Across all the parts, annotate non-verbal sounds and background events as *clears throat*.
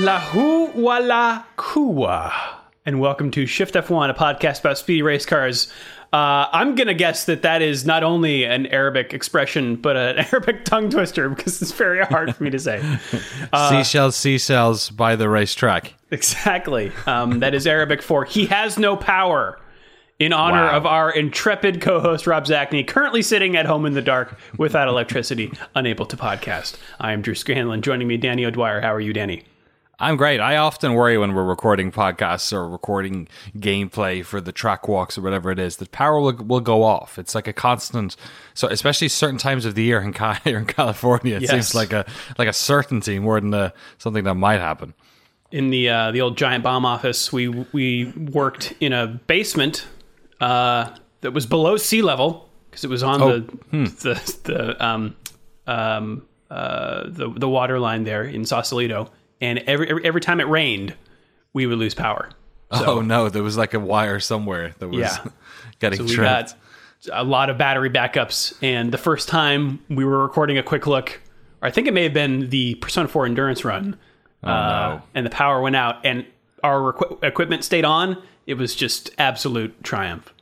La haula la hu wa la kuwa. And welcome to Shift F1, a podcast about speedy race cars. Uh, I'm going to guess that that is not only an Arabic expression, but an *laughs* Arabic tongue twister because it's very hard for me to say. *laughs* seashells, seashells by the racetrack. Exactly. Um, that is Arabic for he has no power. In honor Wow. of our intrepid co host, Rob Zacny, currently sitting at home in the dark without electricity, unable to podcast. I am Drew Scanlon. Joining me, Danny O'Dwyer. How are you, Danny? I'm great. I often worry when we're recording podcasts or recording gameplay for the track walks or whatever it is that power will, will go off. It's like a constant. So especially certain times of the year in, *laughs* in California, it Yes. seems like a like a certainty more than a, something that might happen. in the uh, the old giant bomb office, we we worked in a basement uh, that was below sea level because it was on Oh, the the the um, um, uh, the the water line there in Sausalito, and every every, every time it rained, we would lose power. oh no, there was like a wire somewhere that was Yeah. *laughs* getting So we trimmed. got a lot of battery backups, and the first time we were recording a quick look, or I think it may have been the Persona 4 endurance run, uh, no. and the power went out, and our equi- equipment stayed on. It was just absolute triumph.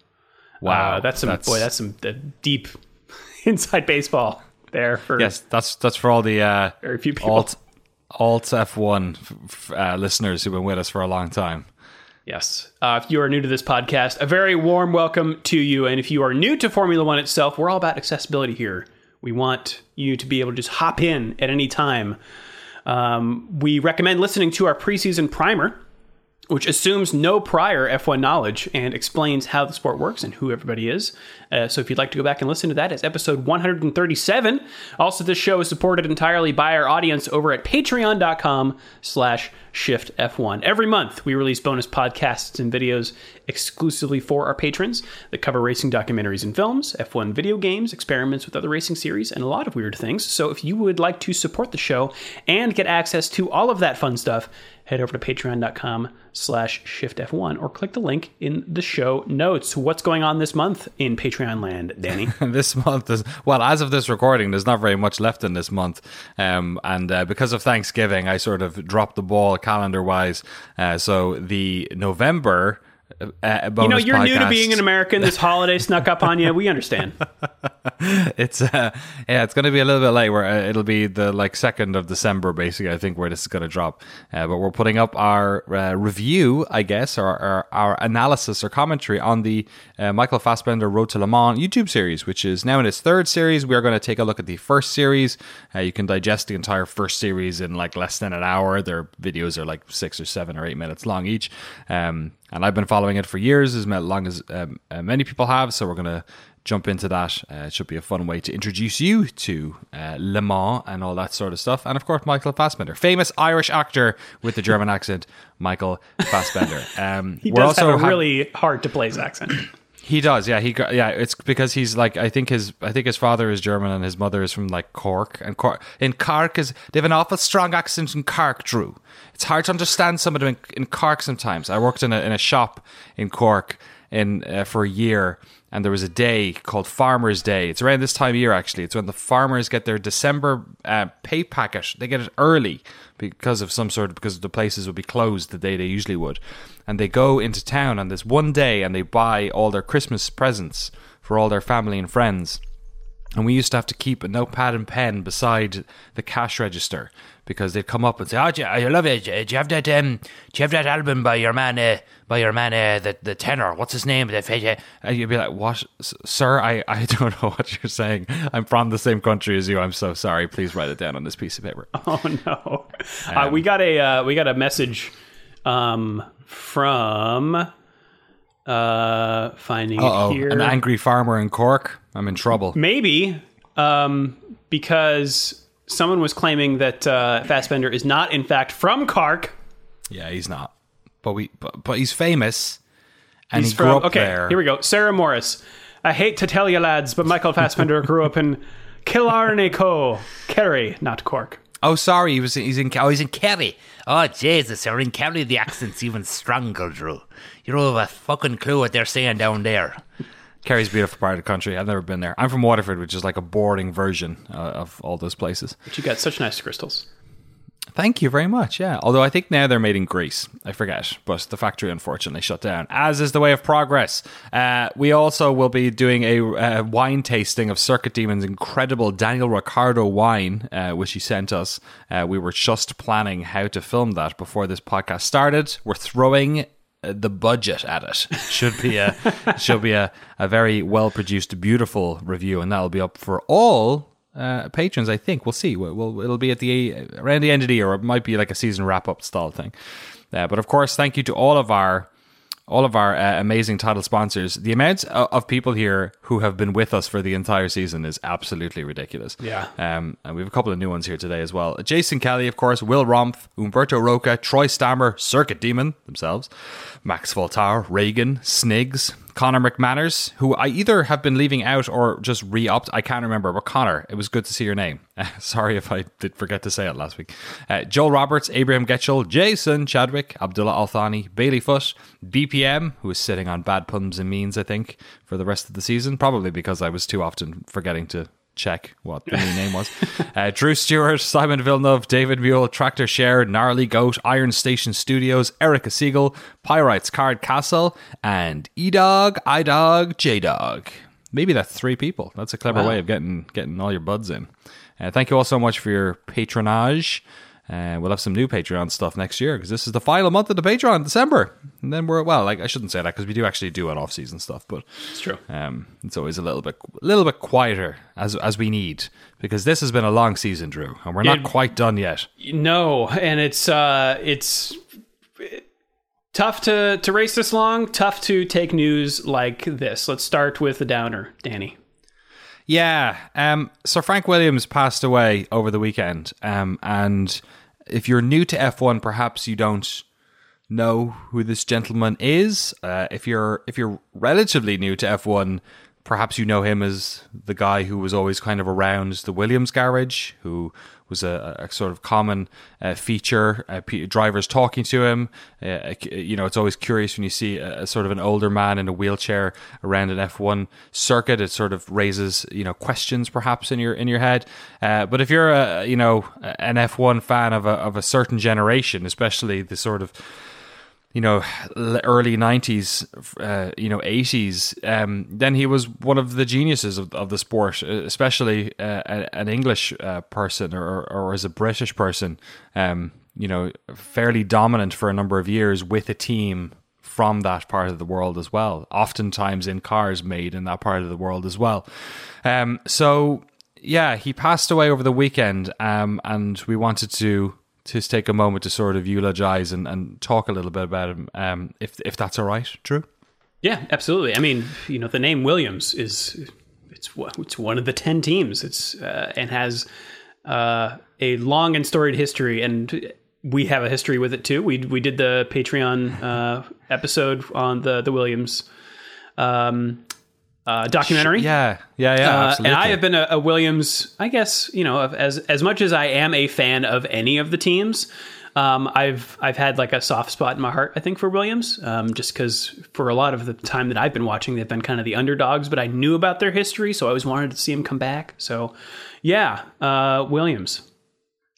wow, Uh, that's some boy. That's some uh, deep *laughs* inside baseball there for yes, that's that's for all the uh, very few people. alt alt F1 f- f- uh, listeners who've been with us for a long time. Yes. Uh, if you are new to this podcast, a very warm welcome to you. And if you are new to Formula One itself, we're all about accessibility here. We want you to be able to just hop in at any time. Um, we recommend listening to our preseason primer, which assumes no prior F1 knowledge and explains how the sport works and who everybody is. Uh, so if you'd like to go back and listen to that, it's episode 137. Also, this show is supported entirely by our audience over at patreon.com slash shift F1. Every month, we release bonus podcasts and videos exclusively for our patrons that cover racing documentaries and films, F1 video games, experiments with other racing series, and a lot of weird things. So if you would like to support the show and get access to all of that fun stuff, head over to patreon.com slash shift F1 or click the link in the show notes. What's going on this month in Patreon land, Danny? *laughs* this month is well as of this recording there's not very much left in this month um, and uh, because of thanksgiving i sort of dropped the ball calendar wise uh, so the november uh, you know, you're new to being an American. This holiday snuck up on you. We understand. *laughs* *laughs* it's uh, yeah it's going to be a little bit late where uh, it'll be the like second of december basically i think where this is going to drop. Uh, but we're putting up our uh, review i guess or our, our analysis or commentary on the uh, michael fassbender road to le mans youtube series which is now in its third series. We are going to take a look at the first series. Uh, you can digest the entire first series in like less than an hour. Their videos are like six or seven or eight minutes long each. Um, and i've been following it for years. As long as um, many people have so we're going to jump into that. Uh, it should be a fun way to introduce you to uh, Le Mans and all that sort of stuff. And of course, Michael Fassbender, famous Irish actor with the German accent, Michael Fassbender. *laughs* Um, He we're does have also a ha- really hard to place accent. *clears throat* he does, yeah. He yeah. It's because he's like I think his I think his father is German and his mother is from like Cork and Cork in Cork is they have an awful strong accent in Cork. Drew, it's hard to understand some of them in, in Cork sometimes. I worked in a in a shop in Cork in uh, for a year and there was a day called Farmers Day. It's around this time of year actually. It's when the farmers get their December uh, pay packet. They get it early because of some sort of because the places would be closed the day they usually would, and they go into town on this one day and they buy all their Christmas presents for all their family and friends. And we used to have to keep a notepad and pen beside the cash register because they'd come up and say, "Oh, you- I love it. Do you have that? Um, do you have that album by your man? Uh, by your man, uh, the the tenor? What's his name? The fella?" And you'd be like, "What, sir? I I *laughs* don't know what you're saying. I'm from the same country as you. I'm so sorry. Please write it down on this piece of paper." *laughs* Oh no, uh, we got a uh, we got a message um, from uh, finding Oh, it here. an angry farmer in Cork. I'm in trouble. Maybe um, because someone was claiming that uh, Fassbender is not in fact from Cork. Yeah, he's not. But we, but, but he's famous, and He's he grew from up okay. there. Here we go. Sarah Morris. I hate to tell you, lads, but Michael Fassbender grew up in Killarney Co, Kerry, not Cork. Oh, sorry, he was he's in oh he's in Kerry. Oh, Jesus, you're in Kerry, the accent's even stronger, Drew. You don't have a fucking clue what they're saying down there. Kerry's a beautiful part of the country. I've never been there. I'm from Waterford, which is like a boring version uh, of all those places. But you got such nice crystals. Thank you very much. Yeah. Although I think now they're made in Greece. I forget. But the factory unfortunately shut down, as is the way of progress. Uh, we also will be doing a uh, wine tasting of Circuit Demon's incredible Daniel Ricciardo wine, uh, which he sent us. Uh, we were just planning how to film that before this podcast started. We're throwing the budget at it. *laughs* Should be a should be a, a very well produced, beautiful review, and that'll be up for all uh, patrons. I think we'll see. We'll, we'll, it'll be at the around the end of the year, or it might be like a season wrap up style thing. Uh, but of course, thank you to all of our all of our uh, amazing title sponsors. The amount of people here who have been with us for the entire season is absolutely ridiculous. Yeah. Um, and we have a couple of new ones here today as well. Jason Kelly, of course, Will Romph, Umberto Roca, Troy Stammer, Circuit Demon themselves, Max Voltar, Reagan, Snigs, Connor McManners, who I either have been leaving out or just re upped. I can't remember, but Connor, it was good to see your name. *laughs* sorry if I did forget to say it last week. Uh, Joel Roberts, Abraham Getchell, Jason Chadwick, Abdullah Althani, Bailey Foot, BPM, who is sitting on bad puns and means, I think, for the rest of the season, probably because I was too often forgetting to check what the new name was. Uh, Drew Stewart, Simon Villeneuve, David Mule, Tractor Share, Gnarly Goat, Iron Station Studios, Erica Siegel, Pyrites Card Castle, and E Dog, I Dog, J Dog. Maybe that's three people. That's a clever Wow. way of getting getting all your buds in. Uh, thank you all so much for your patronage. Uh, we'll have some new Patreon stuff next year because this is the final month of the Patreon, December. And then we're well, like I shouldn't say that because we do actually do an off season stuff, but It's true. um, it's always a little bit, a little bit quieter as as we need because this has been a long season, Drew, and we're not It- quite done yet. No, and it's uh, it's tough to to race this long. Tough to take news like this. Let's start with the downer, Danny. Yeah, um, Sir Frank Williams passed away over the weekend, um, and if you're new to F1, perhaps you don't know who this gentleman is. Uh, if you're if you're relatively new to F1, perhaps you know him as the guy who was always kind of around the Williams garage, who was a, a sort of common uh, feature. Uh, drivers talking to him. Uh, you know, it's always curious when you see a, a sort of an older man in a wheelchair around an F1 circuit. It sort of raises you know questions perhaps in your in your head. Uh, but if you're a you know an F1 fan of a of a certain generation, especially the sort of you know, early nineties, uh, you know, eighties. Um, then he was one of the geniuses of, of the sport, especially uh, an English uh, person or, or as a British person. Um, you know, fairly dominant for a number of years with a team from that part of the world as well. Oftentimes in cars made in that part of the world as well. Um, so yeah, he passed away over the weekend, um, and we wanted to just take a moment to sort of eulogize and, and talk a little bit about him, um, if if that's all right, Drew. Yeah, absolutely. I mean, you know, the name Williams is it's one- it's one of the ten teams. It's uh, and has uh, a long and storied history, and we have a history with it too. We we did the Patreon uh, episode on the the Williams um, uh, documentary. Yeah, yeah, yeah, Uh, absolutely. and I have been a, a Williams, I guess, you know, as as much as I am a fan of any of the teams, um, I've I've had like a soft spot in my heart, I think, for Williams, um, just because for a lot of the time that I've been watching, they've been kind of the underdogs, but I knew about their history, so I always wanted to see them come back. So, yeah, uh, Williams.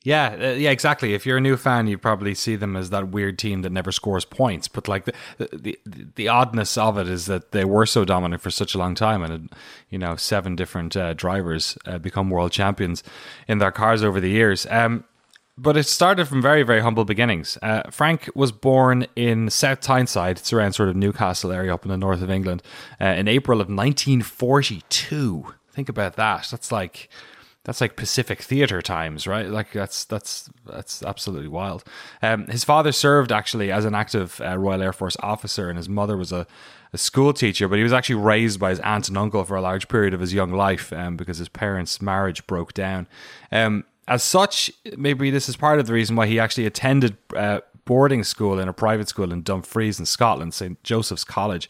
Yeah, uh, yeah, exactly. If you're a new fan, you probably see them as that weird team that never scores points. But like the the, the oddness of it is that they were so dominant for such a long time, and you know, seven different uh, drivers uh, become world champions in their cars over the years. Um, but it started from very, very humble beginnings. Uh, Frank was born in South Tyneside, it's around sort of Newcastle area up in the north of England, uh, in April of 1942. Think about that. That's like that's like Pacific Theater times, right? Like that's that's that's absolutely wild. Um, his father served actually as an active uh, Royal Air Force officer, and his mother was a, a school teacher. But he was actually raised by his aunt and uncle for a large period of his young life, um, because his parents' marriage broke down. Um, as such, maybe this is part of the reason why he actually attended uh, boarding school in a private school in Dumfries in Scotland, St Joseph's College.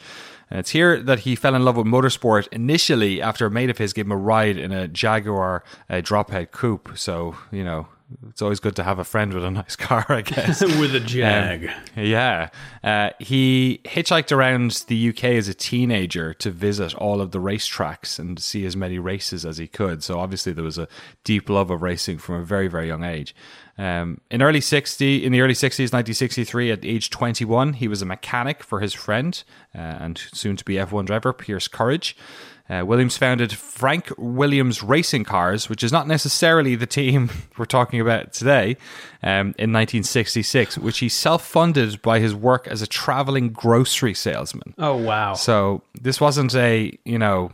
And it's here that he fell in love with motorsport initially after a mate of his gave him a ride in a Jaguar uh, drophead coupe. So, you know, it's always good to have a friend with a *laughs* nice car, I guess. *laughs* with a jag. Yeah. Uh, he hitchhiked around the UK as a teenager to visit all of the racetracks and see as many races as he could. So obviously there was a deep love of racing from a very, very young age. Um, in early 60, in the early 60s, 1963, at age 21, he was a mechanic for his friend uh, and soon to be F1 driver, Piers Courage. Uh, Williams founded Frank Williams Racing Cars, which is not necessarily the team *laughs* we're talking about today, um, in 1966, which he self funded by his work as a traveling grocery salesman. Oh wow. So this wasn't a, you know,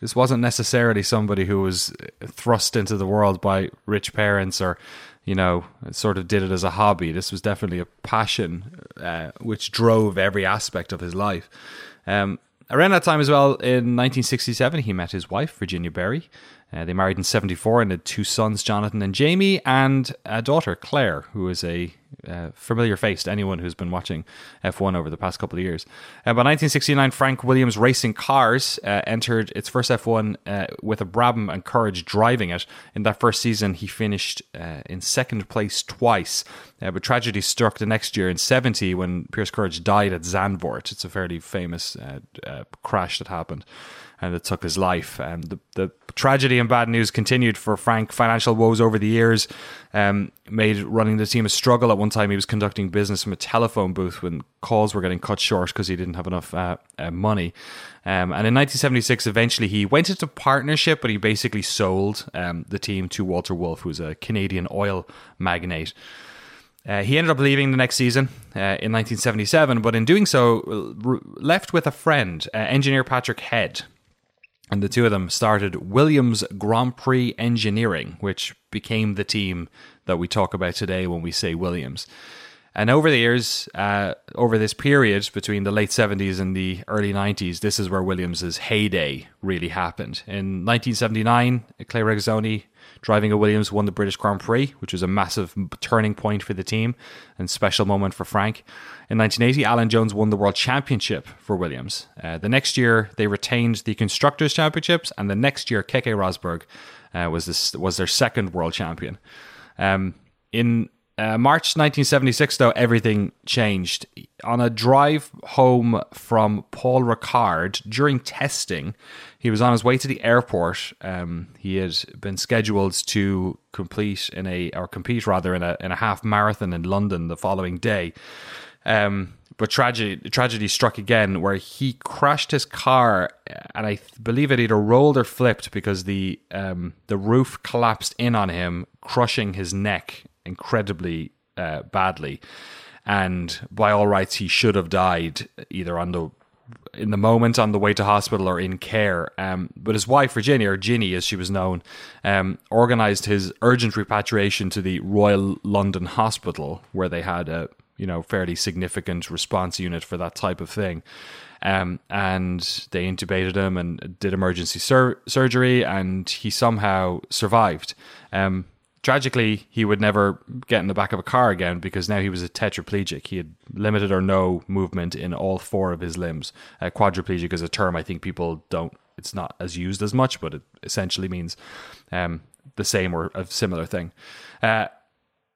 this wasn't necessarily somebody who was thrust into the world by rich parents or, you know, sort of did it as a hobby. This was definitely a passion uh, which drove every aspect of his life. Um, Around that time as well, in 1967, he met his wife, Virginia Berry. Uh, they married in 74 and had two sons, Jonathan and Jamie, and a daughter, Claire, who is a uh, familiar face to anyone who's been watching F1 over the past couple of years. Uh, by 1969, Frank Williams Racing Cars uh, entered its first F1 uh, with a Brabham and Courage driving it. In that first season, he finished uh, in second place twice, but tragedy struck the next year in 70 when Piers Courage died at Zandvoort. It's a fairly famous crash that happened and that took his life. And the, the tragedy and bad news continued for Frank. Financial woes over the years um, made running the team a struggle. At one time, he was conducting business from a telephone booth when calls were getting cut short because he didn't have enough uh, uh, money. Um, and in 1976, eventually he went into partnership, but he basically sold um, the team to Walter Wolf, who's a Canadian oil magnate. Uh, he ended up leaving the next season uh, in 1977, but in doing so, uh, left with a friend, uh, engineer Patrick Head, and the two of them started Williams Grand Prix Engineering, which became the team that we talk about today when we say Williams. And over the years, uh, over this period between the late 70s and the early 90s, this is where Williams' heyday really happened. In 1979, Clay Regazzoni driving a Williams won the British Grand Prix, which was a massive turning point for the team and special moment for Frank. In 1980, Alan Jones won the World Championship for Williams. Uh, the next year, they retained the Constructors' Championships, and the next year, Keke Rosberg uh, was this, was their second world champion. Um, in uh, March 1976, though, everything changed. On a drive home from Paul Ricard during testing, he was on his way to the airport. Um, he had been scheduled to complete in a or compete rather in a in a half marathon in London the following day. Um, but tragedy tragedy struck again, where he crashed his car, and I believe it either rolled or flipped because the um, the roof collapsed in on him, crushing his neck incredibly uh, badly. And by all rights, he should have died either on the in the moment on the way to hospital or in care. Um, but his wife, Virginia, or Ginny as she was known, um, organised his urgent repatriation to the Royal London Hospital, where they had a you know fairly significant response unit for that type of thing. Um, and they intubated him and did emergency sur- surgery, and he somehow survived. Um, Tragically, he would never get in the back of a car again because now he was a tetraplegic. He had limited or no movement in all four of his limbs. Uh, quadriplegic is a term I think people don't, it's not as used as much, but it essentially means um, the same or a similar thing. Uh,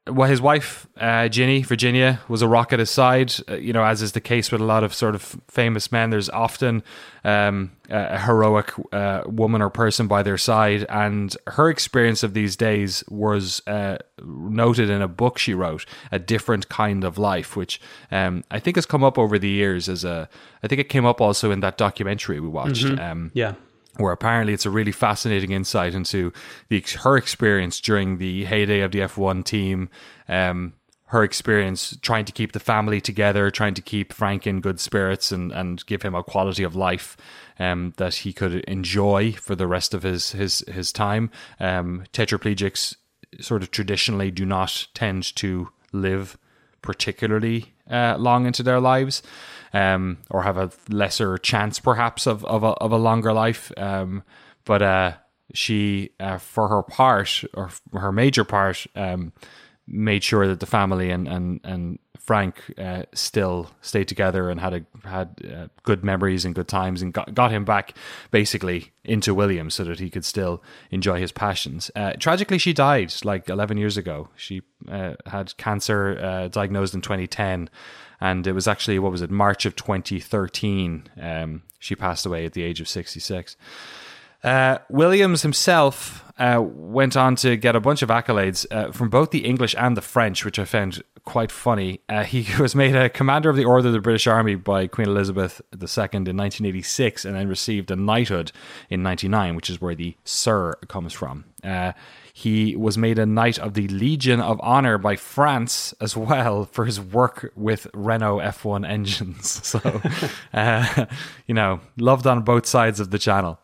well, his wife, uh, Ginny, Virginia, was a rock at his side. Uh, you know, as is the case with a lot of sort of famous men, there's often um, a heroic uh, woman or person by their side. And her experience of these days was uh, noted in a book she wrote, A Different Kind of Life, which um, I think has come up over the years as a. I think it came up also in that documentary we watched. Mm-hmm. Um, yeah where apparently it's a really fascinating insight into the her experience during the heyday of the F1 team. Um, her experience trying to keep the family together, trying to keep Frank in good spirits and, and give him a quality of life um, that he could enjoy for the rest of his his his time. Um, tetraplegics sort of traditionally do not tend to live particularly uh, long into their lives, um, or have a lesser chance perhaps of of a, of a longer life. Um, but uh, she, uh, for her part or her major part, um, made sure that the family and and and Frank uh, still stayed together and had a had uh, good memories and good times and got got him back basically into William so that he could still enjoy his passions. Uh, tragically, she died like 11 years ago. She uh, had cancer uh, diagnosed in 2010, and it was actually what was it March of 2013. Um, she passed away at the age of 66. Uh, Williams himself uh, went on to get a bunch of accolades uh, from both the English and the French, which I found quite funny. Uh, he *laughs* was made a commander of the Order of the British Army by Queen Elizabeth II in 1986 and then received a knighthood in 99, which is where the Sir comes from. He was made a Knight of the Legion of Honor by France as well for his work with Renault F1 engines. *laughs* So, uh, you know, loved on both sides of the channel.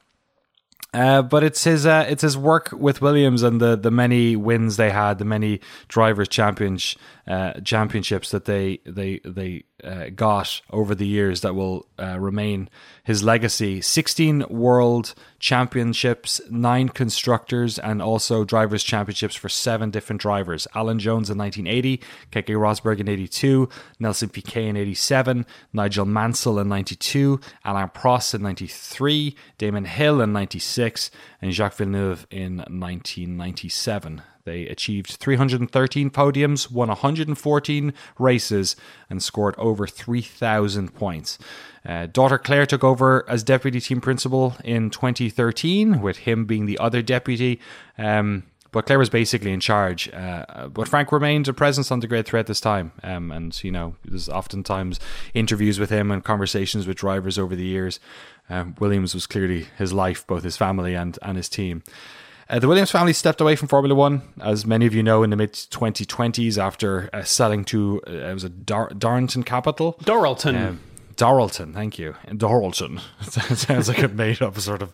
Uh, but it's his uh, it's his work with Williams and the, the many wins they had, the many drivers champions uh, championships that they they they uh, got over the years that will uh, remain his legacy. Sixteen world championships, nine constructors, and also drivers championships for seven different drivers. Alan Jones in 1980, Keke Rosberg in 82, Nelson Piquet in 87, Nigel Mansell in 92, Alain Prost in 93, Damon Hill in 96, and Jacques Villeneuve in 1997. They achieved 313 podiums, won 114 races, and scored over 3,000 points. Uh, daughter Claire took over as deputy team principal in 2013, with him being the other deputy. Um, but Claire was basically in charge. Uh, but Frank remained a presence on the grid throughout this time. Um, and, you know, there's oftentimes interviews with him and conversations with drivers over the years. Um, Williams was clearly his life, both his family and, and his team. Uh, the Williams family stepped away from Formula One, as many of you know, in the mid 2020s after uh, selling to uh, it was a Dar- Darlington Capital. Dorilton. Um, Dorilton, thank you. Dorilton. *laughs* sounds like a made up sort of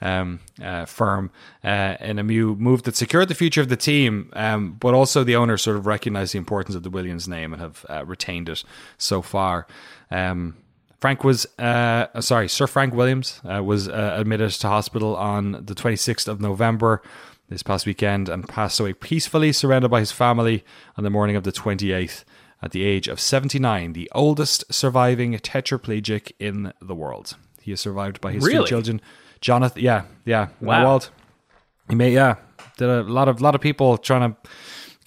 um, uh, firm uh, in a move that secured the future of the team, um, but also the owners sort of recognized the importance of the Williams name and have uh, retained it so far. Um, Frank was, uh, sorry, Sir Frank Williams uh, was uh, admitted to hospital on the 26th of November this past weekend and passed away peacefully, surrounded by his family on the morning of the 28th at the age of 79, the oldest surviving tetraplegic in the world. He is survived by his Really? two children, Jonathan. Yeah, yeah, Wow. world. He made, yeah, did a lot of lot of people trying to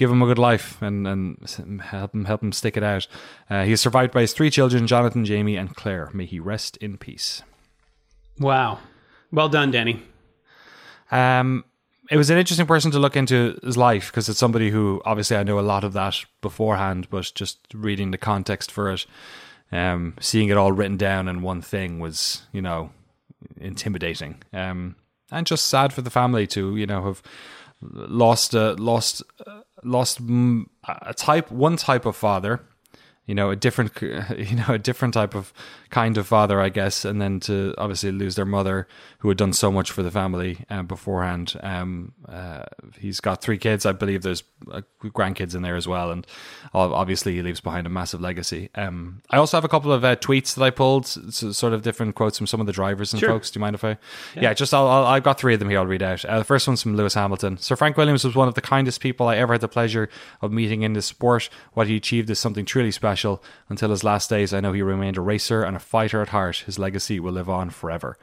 give him a good life and and help him help him stick it out. Uh, he is survived by his three children, Jonathan, Jamie, and Claire. May he rest in peace. Wow. Well done, Danny. Um, it was an interesting person to look into his life because it's somebody who obviously I know a lot of that beforehand, but just reading the context for it, um, seeing it all written down in one thing was, you know, intimidating. Um, and just sad for the family to, you know, have lost, uh, lost, uh, lost a type, one type of father, you know, a different, *laughs* you know, a different type of kind of father, I guess, and then to obviously lose their mother, who had done so much for the family uh, beforehand. Um, uh, he's got three kids, I believe. There's uh, grandkids in there as well, and obviously he leaves behind a massive legacy. Um, I also have a couple of uh, tweets that I pulled, s- sort of different quotes from some of the drivers and Sure. folks. Do you mind if I? Yeah, just I'll, I'll, I've got three of them here. I'll read out. Uh, the first one's from Lewis Hamilton. Sir Frank Williams was one of the kindest people I ever had the pleasure of meeting in this sport. What he achieved is something truly special. Until his last days, I know he remained a racer and a fighter at heart. His legacy will live on forever.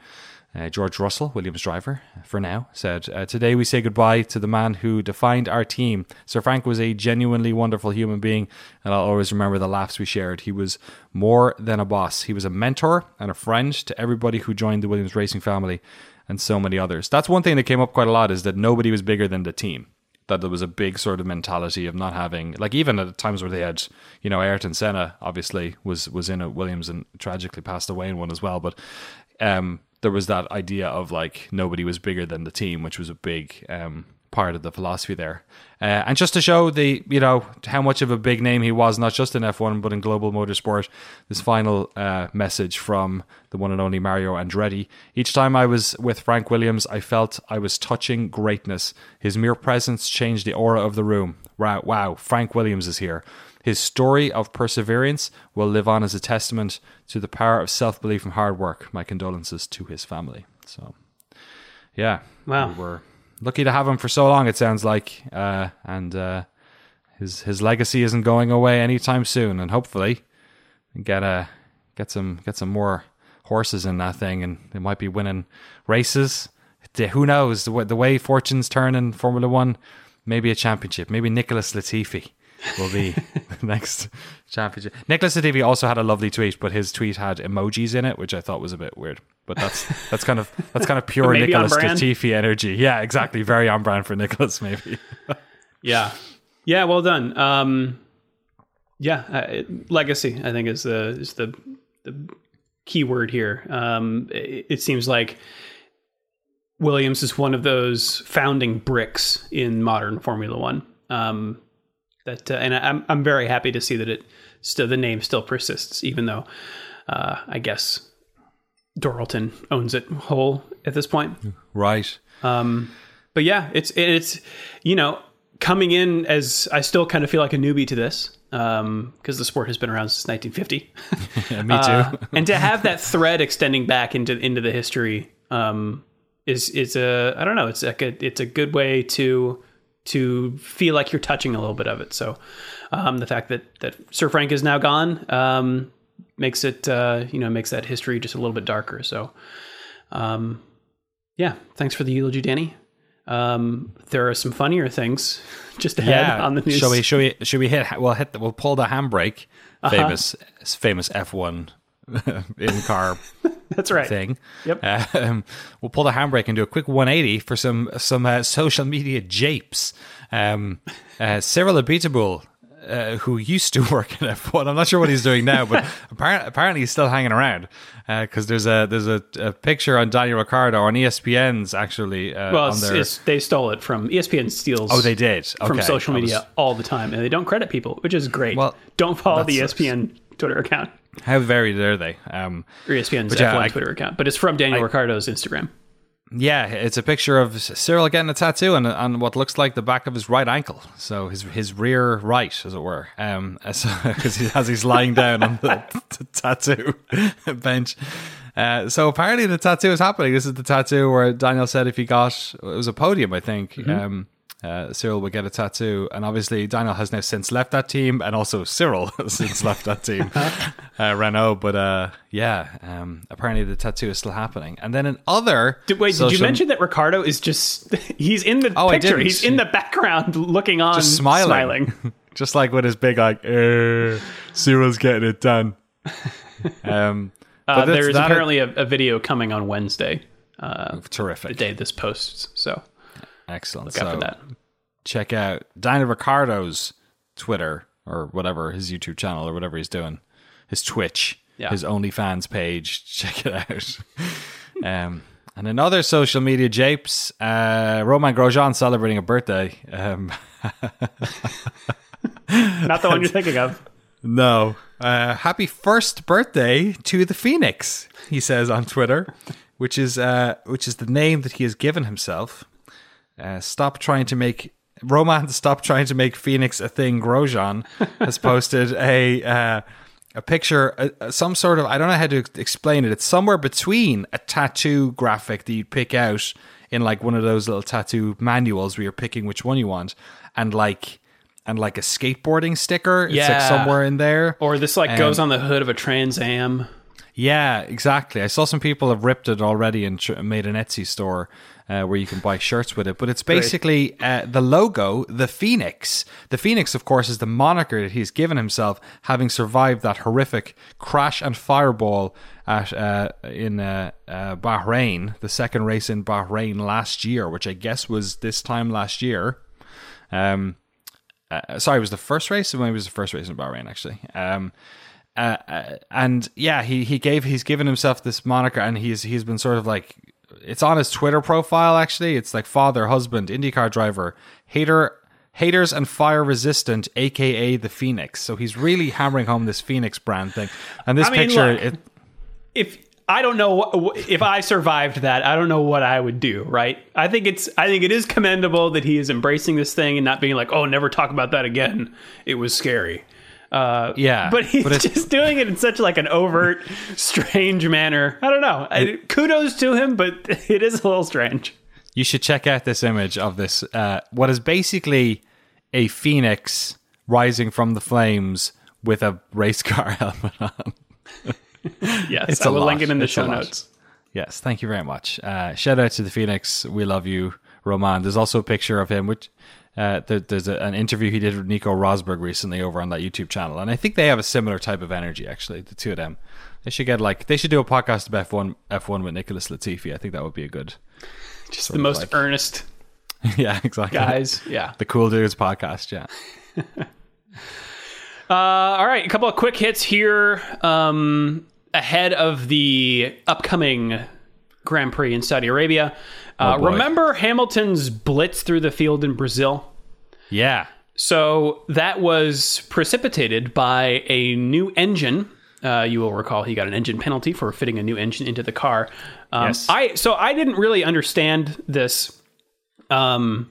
Uh, George Russell, Williams driver, for now, said, uh, Today we say goodbye to the man who defined our team. Sir Frank was a genuinely wonderful human being, and I'll always remember the laughs we shared. He was more than a boss, he was a mentor and a friend to everybody who joined the Williams racing family and so many others. That's one thing that came up quite a lot is that nobody was bigger than the team that there was a big sort of mentality of not having like even at times where they had you know Ayrton Senna obviously was was in a Williams and tragically passed away in one as well but um there was that idea of like nobody was bigger than the team which was a big um part of the philosophy there. Uh, and just to show the you know how much of a big name he was not just in F1 but in global motorsport this final uh, message from the one and only Mario Andretti. Each time I was with Frank Williams I felt I was touching greatness. His mere presence changed the aura of the room. Wow wow Frank Williams is here. His story of perseverance will live on as a testament to the power of self-belief and hard work. My condolences to his family. So yeah Wow. we were lucky to have him for so long. It sounds like, uh, and uh, his his legacy isn't going away anytime soon, and hopefully get a get some get some more horses in that thing, and they might be winning races. Who knows the way, the way fortunes turn in Formula One? Maybe a championship. Maybe Nicholas Latifi will be the *laughs* next championship. Nicholas Latifi also had a lovely tweet, but his tweet had emojis in it, which I thought was a bit weird. But that's that's kind of that's kind of *laughs* pure Nicholas. Latifi energy. Yeah, exactly. Very on brand for Nicholas, maybe. *laughs* Yeah, yeah. Well done. Um, yeah, uh, legacy. I think is the is the the key word here. Um, it, it seems like Williams is one of those founding bricks in modern Formula One. Um, that uh, and I'm I'm very happy to see that it still the name still persists, even though uh, I guess Dorilton owns it whole at this point. Right. Um, but yeah, it's it's you know coming in as I still kind of feel like a newbie to this because the sport has been around since 1950, Yeah, *laughs* me too. Uh, and to have that thread extending back into into the history um, is is a I don't know it's like a it's a good way to to feel like you're touching a little bit of it. So um, the fact that that Sir Frank is now gone um, makes it uh, you know makes that history just a little bit darker. So um, yeah, thanks for the eulogy, Danny. Um, there are some funnier things *laughs* just ahead yeah. on the news. Shall we? Shall we? Should we hit? We'll hit. The, we'll pull the handbrake. Uh-huh. Famous, famous F one *laughs* in car *laughs* That's right. thing. Yep. Um, we'll pull the handbrake and do a quick 180 for some some uh, social media japes. Um, uh, Cyril Abiteboul, uh, who used to *laughs* work in F1, I'm not sure what he's doing now, but apparently, apparently he's still hanging around because there's a there's a, a picture on Daniel Ricciardo on ESPN's actually uh, Well, on it's, their. it's, they stole it from ESPN steals. oh, they did from social I was- media all the time, and they don't credit people, which is great. Well, don't follow the ESPN Twitter account How varied are they? Um, ESPN's But F1 I- Twitter account, but it's from Daniel Ricciardo's Instagram. Yeah, it's a picture of Cyril getting a tattoo on, on what looks like the back of his right ankle. So his his rear right, as it were, um, *laughs* as, as, he, as he's lying down on the, *laughs* t- tattoo *laughs* bench. Uh, so apparently the tattoo is happening. This is the tattoo where Daniel said if he got it was a podium, I think. Um, uh, Cyril would get a tattoo, and obviously Daniel has now since left that team, and also Cyril *laughs* has since left that team, *laughs* uh, Renault. But uh, yeah, um, apparently the tattoo is still happening. And then in other, Did, wait, did you mention that Ricciardo is just *laughs* he's in the Oh, picture. He's in the background looking on just smiling, just like with his big like, uh, Cyril's getting it done. Um, Uh, there's that- apparently a, a video coming on Wednesday, uh, terrific, the day this posts. So excellent. look out so for that. check out Daniel Ricciardo's Twitter or whatever his YouTube channel or whatever he's doing, his Twitch, Yeah. his OnlyFans page. *laughs* Check it out. um, and another social media japes, uh, Romain Grosjean celebrating a birthday. Um, *laughs* Not the one you're thinking of. No. Uh, happy first birthday to the Phoenix, he says on Twitter, which is uh, which is the name that he has given himself. Uh, stop trying to make Romain. *laughs* Stop trying to make Phoenix a thing. Grosjean has *laughs* posted a uh, a picture, uh, some sort of I don't know how to explain it. It's somewhere between a tattoo graphic that you'd pick out in like one of those little tattoo manuals where you're picking which one you want, and like and like a skateboarding sticker. It's like Yeah. somewhere in there. Or this like Um, goes on the hood of a Trans Am. Yeah, exactly. I saw some people have ripped it already and tr- made an Etsy store uh, where you can buy shirts with it. But it's basically uh, the logo, the Phoenix. The Phoenix, of course, is the moniker that he's given himself, having survived that horrific crash and fireball at uh, in uh, uh, Bahrain, the second race in Bahrain last year, which I guess was this time last year. Um, uh, sorry, it was the first race. Maybe it was the first race in Bahrain, actually. Um, uh, uh, and yeah, he he gave he's given himself this moniker, and he's he's been sort of like it's on his Twitter profile. Actually, it's like father, husband, IndyCar driver, hater. Haters and fire resistant, aka the Phoenix. So he's really hammering home this Phoenix brand thing. And this I mean, picture, look, it, if I don't know if I survived that, I don't know what I would do. Right? I think it's I think it is commendable that he is embracing this thing and not being like, oh, never talk about that again. It was scary. Uh, Yeah, but he's but just doing it in such like an overt, *laughs* strange manner. I don't know. I, kudos to him, but *laughs* it is a little strange. you should check out this image of this. Uh, what is basically a phoenix rising from the flames with a race car *laughs* helmet on. Yes, It's I a will lot. link it in the It's show notes. Yes, thank you very much. Uh, shout out to the Phoenix. We love you, Romain. There's also a picture of him, which uh, there, there's a, an interview he did with Nico Rosberg recently over on that YouTube channel, and I think they have a similar type of energy. Actually, the two of them, they should get like they should do a podcast about F1 F1 with Nicholas Latifi. I think that would be a good. Just the most like- earnest *laughs* yeah, exactly. guys. Yeah. the Cool Dudes podcast. Yeah. *laughs* Uh, all right, a couple of quick hits here um, ahead of the upcoming Grand Prix in Saudi Arabia. Uh, Oh, remember Hamilton's blitz through the field in Brazil? Yeah. So that was precipitated by a new engine. Uh, you will recall he got an engine penalty for fitting a new engine into the car. Um, Yes. I so I didn't really understand this. Um,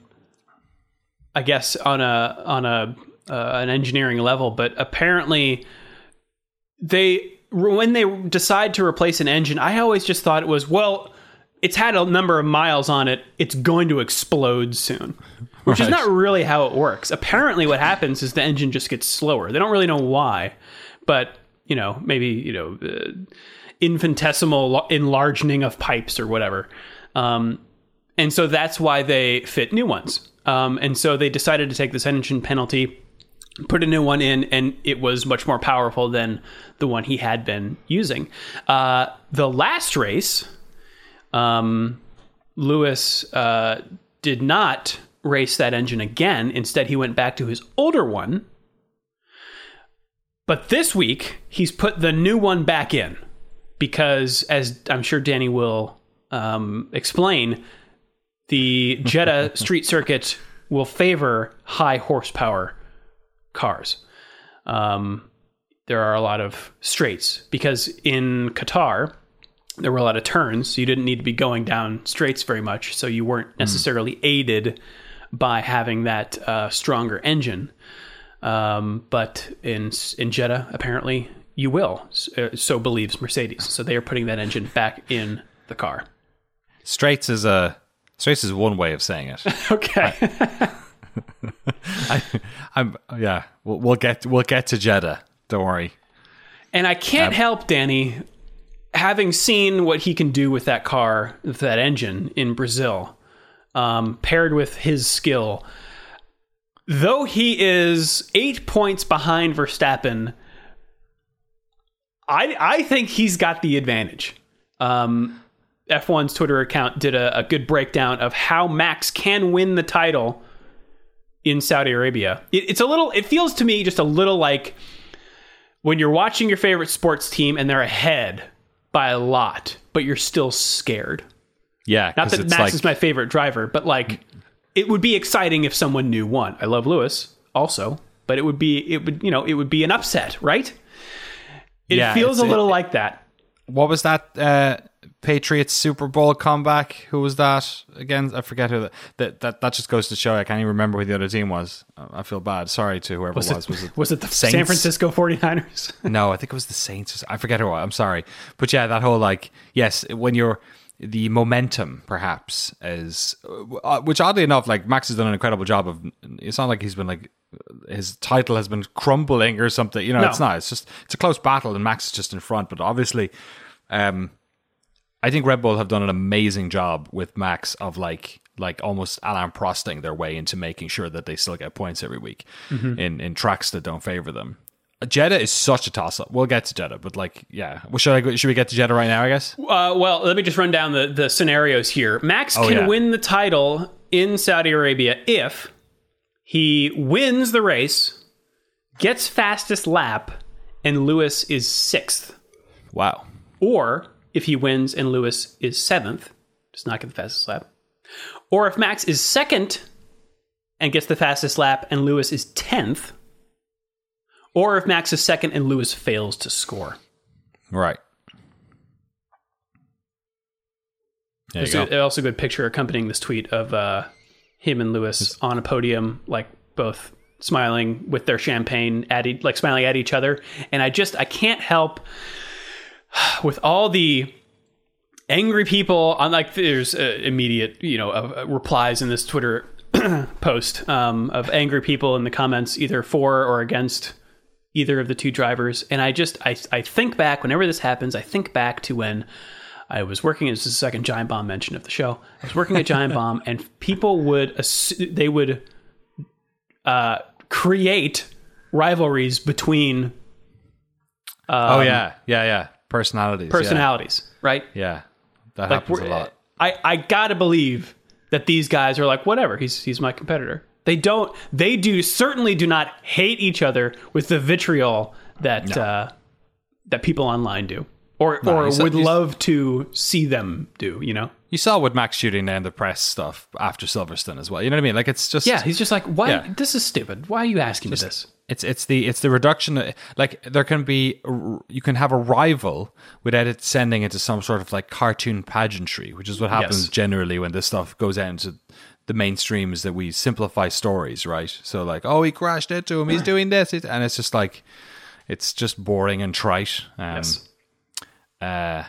I guess on a on a uh, an engineering level, but apparently they when they decide to replace an engine, I always just thought it was well, it's had a number of miles on it, it's going to explode soon. Which is not really how it works. Apparently what happens is the engine just gets slower. They don't really know why, but you know, maybe, you know, uh, infinitesimal enlarging of pipes or whatever. Um, and so that's why they fit new ones. Um, and so they decided to take this engine penalty, put a new one in, and it was much more powerful than the one he had been using. Uh, the last race, um, Lewis uh, did not race that engine again. Instead, he went back to his older one. But this week, he's put the new one back in because, as I'm sure Danny will um, explain, the Jeddah *laughs* street circuit will favor high horsepower cars. Um, there are a lot of straights because in Qatar, there were a lot of turns, so you didn't need to be going down straights very much. So you weren't necessarily aided by having that uh, stronger engine. Um, but in in Jeddah, apparently you will. S- uh, So believes Mercedes. So they are putting that engine back in the car. Straights is a straights is one way of saying it. *laughs* Okay. *laughs* I'm yeah. We'll, we'll get we'll get to Jeddah. Don't worry. And I can't help Danny, having seen what he can do with that car, with that engine in Brazil, um, paired with his skill. Though he is eight points behind Verstappen, I I think he's got the advantage. Um, F1's Twitter account did a, a good breakdown of how Max can win the title in Saudi Arabia. It, it's a little. It feels to me just a little like when you're watching your favorite sports team and they're ahead by a lot, but you're still scared. Yeah, Not that it's Max like is my favorite driver, but like it would be exciting if someone knew one. I love Lewis also, but it would be it would you know it would be an upset, right? It Yeah, feels a little it- like that. what was that uh, Patriots Super Bowl comeback? Who was that again? I forget who that that that, that just goes to show I can't even remember who the other team was. I feel bad. Sorry to whoever Was it was. it, Was it was it the San Francisco 49ers? *laughs* No, I think it was the Saints. I forget who. I'm sorry, but yeah, that whole like yes, when you're the momentum perhaps is, uh, which oddly enough, like Max has done an incredible job of. It's not like he's been like his title has been crumbling or something. You know, No. it's not. It's just it's a close battle, and Max is just in front. But obviously, um, I think Red Bull have done an amazing job with Max of like like almost Alan Prosting their way into making sure that they still get points every week in in tracks that don't favor them. Jeddah is such a toss up. We'll get to Jeddah, but like, yeah, well, should I go, should we get to Jeddah right now? I guess. Uh, well, let me just run down the, the scenarios here. Max can Oh, yeah. win the title in Saudi Arabia if he wins the race, gets fastest lap, and Lewis is sixth. Wow. Or if he wins and Lewis is seventh, does not get the fastest lap. Or if Max is second and gets the fastest lap and Lewis is tenth. Or if Max is second and Lewis fails to score. Right. There you There's go. a- also a good picture accompanying this tweet of uh, him and Lewis on a podium, like both smiling with their champagne at e- like smiling at each other. And I just I can't help *sighs* with all the angry people on like there's uh, immediate you know uh, uh, replies in this Twitter *clears throat* post um, of angry people in the comments, either for or against either of the two drivers. And I just I I think back whenever this happens, I think back to when I was working as the second Giant Bomb mention of the show. I was working at Giant Bomb, *laughs* and people would assu- they would uh, create rivalries between oh yeah, yeah, yeah. Personalities. yeah. personalities, right? Yeah, that Like happens a lot. I I gotta believe that these guys are like whatever. He's he's my competitor. They don't. They do certainly do not hate each other with the vitriol that uh, that people online do, or or he's- would love to see them do. You know? You saw with Max shooting down the press stuff after Silverstone as well. You know what I mean? Like it's just Yeah. He's just like, why? Yeah. This is stupid. Why are you asking me this? It's it's the it's the reduction. Like there can be you can have a rival without it sending into some sort of like cartoon pageantry, which is what happens Yes. generally when this stuff goes out into the mainstream. Is that we simplify stories, right? So like, oh, he crashed into him. He's doing this, it- and it's just like it's just boring and trite. Um, Yes. uh,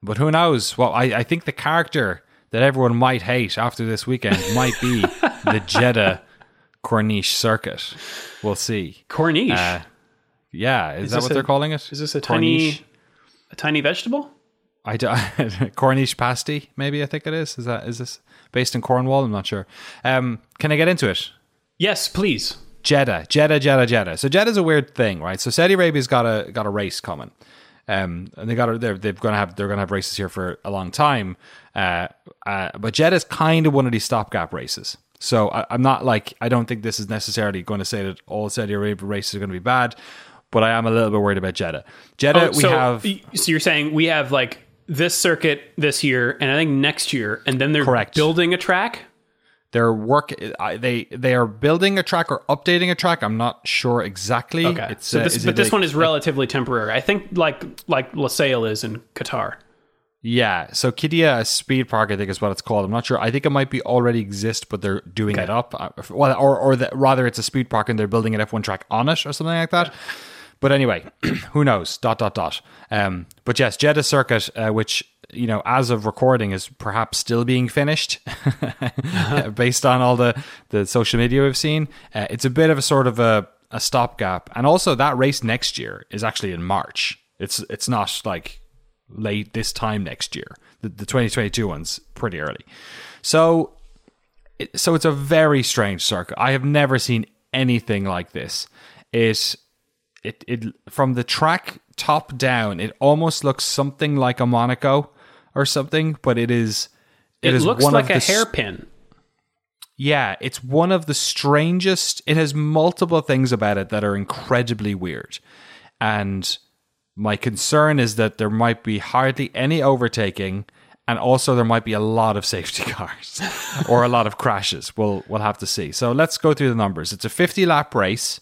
but who knows? Well, I, I think the character that everyone might hate after this weekend might be *laughs* the Jeddah Corniche circuit. We'll see. Corniche. Uh, yeah, is, that what a- they're calling it? is this a Corniche? tiny a tiny vegetable? I do, *laughs* Corniche pasty, maybe I think it is. Is that is this based in Cornwall? I'm not sure. Um, can I get into it? Yes, please. Jeddah, Jeddah, Jeddah, Jeddah. So Jeddah's a weird thing, right? So Saudi Arabia's got a got a race coming, um, and they got a, they're they're going to have they're to have races here for a long time. Uh, uh, but Jeddah's kind of one of these stopgap races. So I, I'm not like I don't think this is necessarily going to say that all Saudi Arabia races are going to be bad, but I am a little bit worried about Jeddah. Jeddah, we so, have So you're saying we have like this circuit this year, and I think next year, and then they're Correct. building a track. They're work. They they are building a track or updating a track. I'm not sure exactly. Okay. It's, so uh, this, is but this like- one is relatively temporary. I think like like Losail is in Qatar. Yeah. So Qiddiya Speed Park, I think is what it's called. I'm not sure. I think it might be already exist, but they're doing it up. Uh, Well, or or the, rather, it's a speed park and they're building an F1 track on it or something like that. But anyway, *clears throat* who knows? Dot dot dot. Um, but yes, Jeddah Circuit, uh, which you know, as of recording, is perhaps still being finished, *laughs* based on all the the social media we've seen. Uh, it's a bit of a sort of a a stopgap, and also that race next year is actually in March. It's it's not like late this time next year. The, the 2022 one's pretty early. So it, so it's a very strange circuit. I have never seen anything like this. It it it from the track top down, it almost looks something like a Monaco or something, but it is It, is looks like a hairpin. yeah, it's one of the strangest. It has multiple things about it that are incredibly weird. And my concern is that there might be hardly any overtaking and also there might be a lot of safety *laughs* cars or a lot of crashes. We'll we'll have to see. So let's go through the numbers. It's a 50 lap race.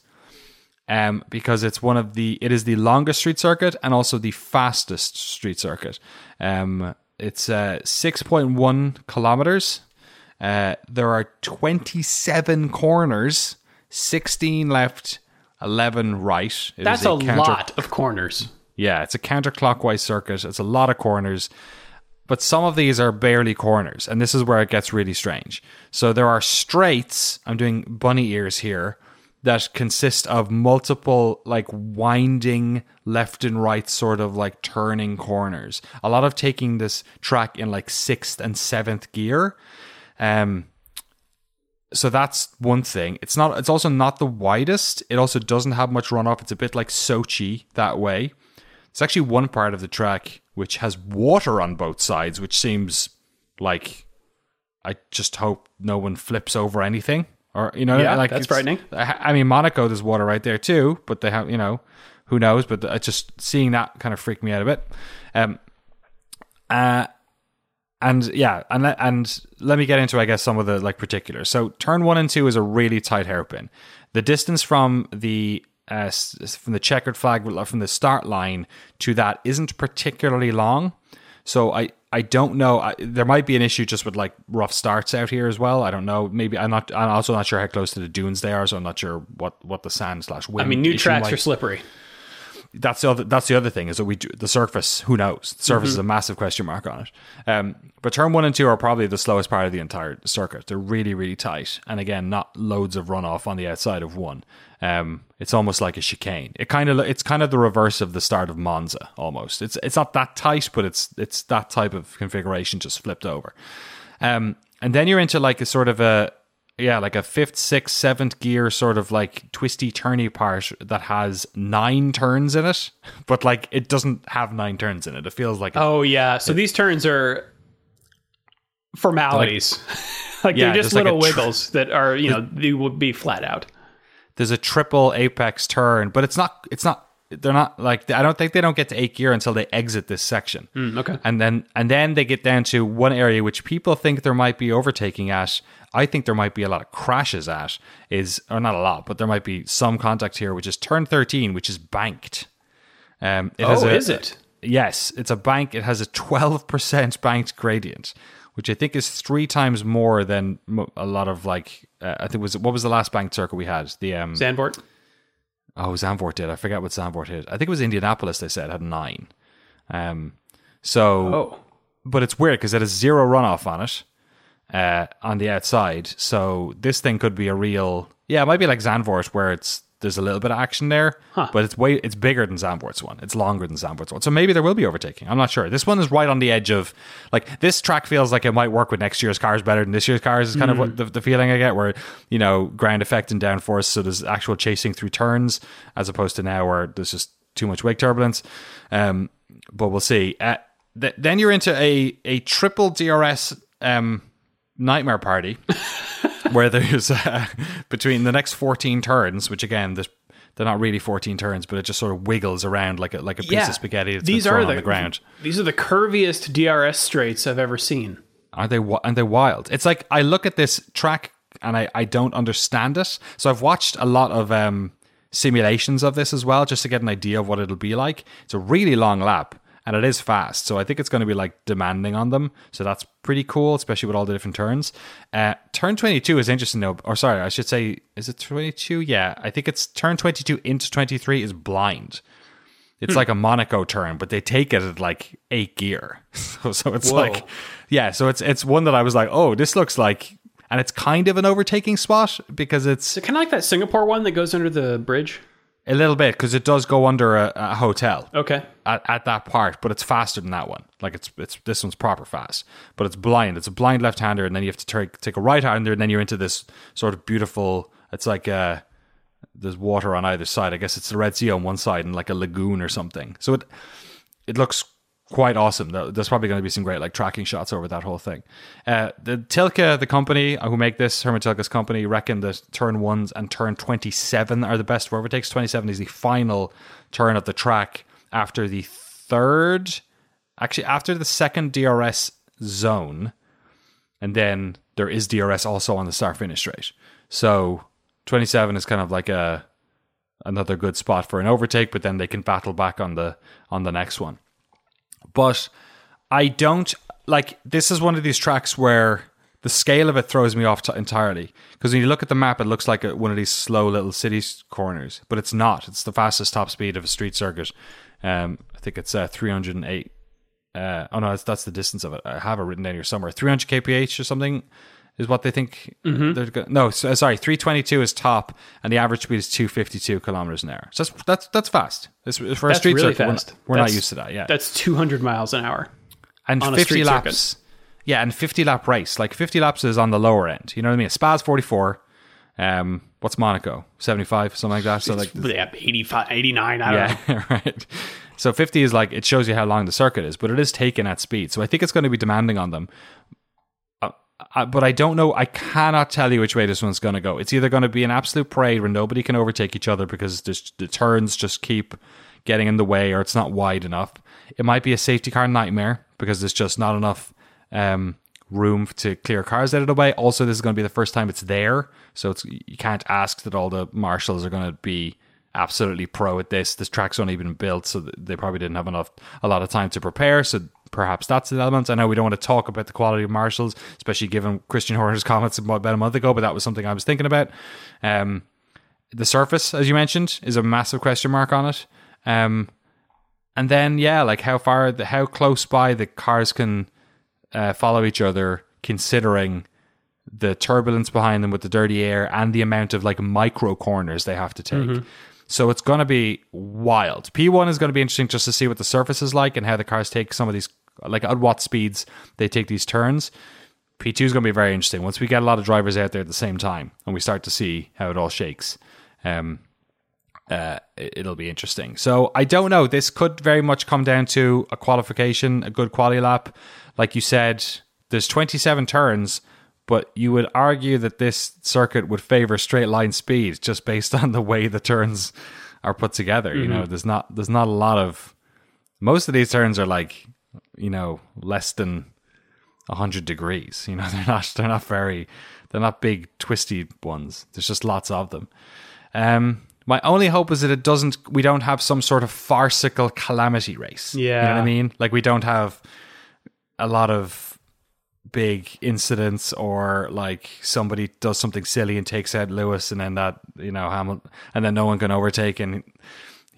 Um, because it's one of the it is the longest street circuit and also the fastest street circuit. Um, it's uh, 6.1 kilometers. Uh, there are 27 corners, 16 left, 11 right. It That's is a counter- lot of corners. Yeah, it's a counterclockwise circuit. It's a lot of corners, but some of these are barely corners, and this is where it gets really strange. So there are straights. I'm doing bunny ears here that consist of multiple like winding left and right sort of like turning corners. A lot of taking this track in like sixth and seventh gear. Um so that's one thing. It's not it's also not the widest. It also doesn't have much runoff. It's a bit like Sochi that way. It's actually one part of the track which has water on both sides, which seems like I just hope no one flips over anything. Or you know, Yeah, like that's frightening. I mean, Monaco, there's water right there too, but they have, you know, who knows? But just seeing that kind of freaked me out a bit. Um, uh, and yeah, and and let me get into, I guess, some of the like particulars. So turn one and two is a really tight hairpin. The distance from the uh, from the checkered flag from the start line to that isn't particularly long. So I I don't know. I, there might be an issue just with like rough starts out here as well. I don't know. Maybe I'm not. I'm also not sure how close to the dunes they are. So I'm not sure what what the sand slash wind. I mean, new tracks might- are slippery. that's the other that's the other thing is that we do, the surface. Who knows? The surface is a massive question mark on it. Um, but turn one and two are probably the slowest part of the entire circuit. They're really really tight, and again, not loads of runoff on the outside of one. Um, it's almost like a chicane. It kind of it's kind of the reverse of the start of Monza almost. It's it's not that tight, but it's it's that type of configuration just flipped over. Um, and then you're into like a sort of a yeah, like a fifth, sixth, seventh gear sort of like twisty turny part that has nine turns in it, *laughs* but like it doesn't have nine turns in it. It feels like Oh yeah. So these turns are formalities. Like, *laughs* Yeah, they're just like little a tr- wiggles that are, you know, they would be flat out. There's a triple apex turn, but it's not. It's not. They're not like. I don't think they don't get to eight gear until they exit this section. okay. and then and then they get down to one area which people think there might be overtaking at. I think there might be a lot of crashes at. Is or not a lot, but there might be some contact here, which is turn thirteen, which is banked. Um, it has Oh, a- is it? Yes, it's a bank. It has a twelve percent banked gradient, which I think is three times more than a lot of like. Uh, I think was what was the last banked circle we had? The um, Zandvoort? Oh, Zandvoort did. I forget what Zandvoort did. I think it was Indianapolis. They said had nine. Um, so, Oh. but it's weird because it has zero runoff on it uh, on the outside. So this thing could be a real. Yeah, it might be like Zandvoort where it's there's a little bit of action there, but it's way it's bigger than Zandvoort's one. It's longer than Zandvoort's one. So maybe there will be overtaking. I'm not sure. This one is right on the edge of like this track feels like it might work with next year's cars better than this year's cars. Is kind of what the, the feeling I get where you know ground effect and downforce, so there's actual chasing through turns as opposed to now where there's just too much wake turbulence. Um, but we'll see. Uh, th- then you're into a a triple DRS um, nightmare party *laughs* where there's uh, between the next 14 turns, which again, there's, they're not really 14 turns, but it just sort of wiggles around like a like a piece of spaghetti that's these are the, on the ground. These are the curviest DRS straights I've ever seen. Are they and they're wild? It's like I look at this track and I, I don't understand it. So I've watched a lot of um, simulations of this as well, just to get an idea of what it'll be like. It's a really long lap and it is fast, so I think it's going to be like demanding on them. So that's pretty cool, especially with all the different turns. Uh, turn twenty two is interesting though. Or sorry, I should say, is it twenty two? Yeah, I think it's turn twenty two into twenty three is blind. It's like a Monaco turn, but they take it at like eight gear. *laughs* So, so it's Whoa. like, yeah. So it's it's one that I was like, oh, this looks like, and it's kind of an overtaking spot because it's So kind of like that Singapore one that goes under the bridge. A little bit because it does go under a, a hotel Okay. at, at that part, but it's faster than that one. Like it's it's this one's proper fast, but it's blind. It's a blind left hander, and then you have to take take a right hander, and then you're into this sort of beautiful. It's like uh there's water on either side. I guess it's the Red Sea on one side and like a lagoon or something. So it it looks quite awesome. There- There's probably going to be some great like tracking shots over that whole thing. Uh, the Tilke, the company who make this, Hermann company, reckon that turn ones and turn 27 are the best for overtakes. 27 is the final turn of the track after the third, actually after the second DRS zone, and then there is DRS also on the start finish straight. So 27 is kind of like a another good spot for an overtake, but then they can battle back on the on the next one. But I don't like this is one of these tracks where the scale of it throws me off t- entirely because when you look at the map, it looks like a, one of these slow little city corners, but it's not. It's the fastest top speed of a street circuit. Um, I think it's uh, 308. Uh, oh no, that's, that's the distance of it. I have it written down here somewhere. 300 kph or something is what they think. They're go- no, so, sorry, 322 is top, and the average speed is 252 kilometers an hour. So that's that's that's fast. This, for a That's street really circuit, we're fast. not- we're not used to that. Yeah, That's 200 miles an hour. and 50 street laps. Yeah, and 50 lap race. Like 50 laps is on the lower end. You know what I mean? Spa's 44. Um, what's Monaco? 75, something like that. So like, Yeah, 85, 89, I don't know. *laughs* right. So 50 is like it shows you how long the circuit is, but it is taken at speed. So I think it's going to be demanding on them. But I don't know. I cannot tell you which way this one's going to go. It's either going to be an absolute parade where nobody can overtake each other because the turns just keep getting in the way or it's not wide enough. It might be a safety car nightmare because there's just not enough um, room to clear cars out of the way. Also, this is going to be the first time it's there, so it's you can't ask that all the marshals are going to be absolutely pro at this. This track's only been built, so they probably didn't have enough a lot of time to prepare. So perhaps that's the element. I know we don't want to talk about the quality of marshals, especially given Christian Horner's comments about a month ago, but that was something I was thinking about. Um, the surface, as you mentioned, is a massive question mark on it. Um, and then yeah, like how far, the, how close by the cars can uh, follow each other, considering the turbulence behind them with the dirty air and the amount of like micro corners they have to take. So it's going to be wild. P1 is going to be interesting just to see what the surface is like and how the cars take some of these, like at what speeds they take these turns. P2 is going to be very interesting once we get a lot of drivers out there at the same time and we start to see how it all shakes. Um, uh, it- it'll be interesting. So I don't know. This could very much come down to a qualification, a good quali lap. Like you said, there's 27 turns, but you would argue that this circuit would favor straight line speed just based *laughs* on the way the turns are put together. You know, there's not there's not a lot of most of these turns are like you know less than 100 degrees. You know, *laughs* they're not they're not very they're not big twisty ones. There's just lots of them. Um, my only hope is that it doesn't. We don't have some sort of farcical calamity race. Yeah. you know what. I mean. Like we don't have a lot of big incidents or like somebody does something silly and takes out Lewis, and then that you know Hamilton, and then no one can overtake and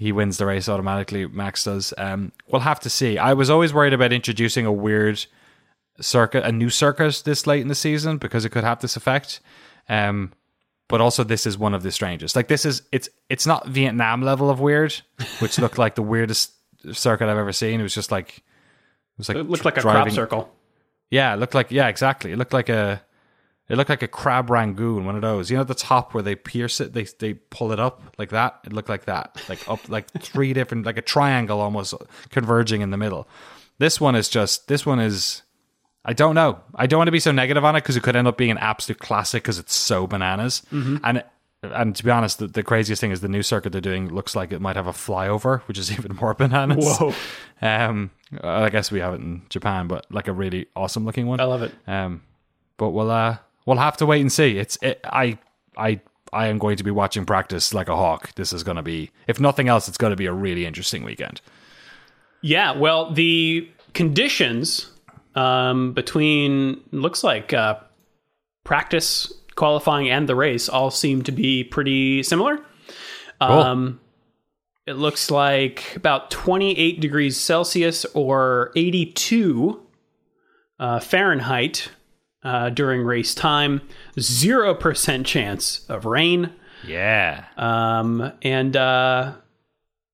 he wins the race automatically. Max does. Um, we'll have to see. I was always worried about introducing a weird circuit, a new circuit this late in the season because it could have this effect. Um, but also this is one of the strangest. Like this is it's it's not Vietnam level of weird, which looked like the weirdest circuit I've ever seen. It was just like it was like It looked like a driving- crop circle. Yeah, it looked like yeah, exactly. It looked like a it looked like a crab rangoon, one of those. You know, at the top where they pierce it, they they pull it up like that. It looked like that, like up like *laughs* three different, like a triangle almost converging in the middle. This one is just this one is. I don't know. I don't want to be so negative on it because it could end up being an absolute classic because it's so bananas. And and to be honest, the, the craziest thing is the new circuit they're doing looks like it might have a flyover, which is *laughs* even more bananas. Whoa. Um, I guess we have it in Japan, but like a really awesome looking one. I love it. Um, but we'll uh, we'll have to wait and see. It's it, I I I am going to be watching practice like a hawk. This is going to be, if nothing else, it's going to be a really interesting weekend. Yeah, well, the conditions um, between looks like uh, practice, qualifying, and the race all seem to be pretty similar. Um, it looks like about 28 degrees Celsius or 82 uh, Fahrenheit uh, during race time. Zero percent chance of rain. Yeah. Um, and uh,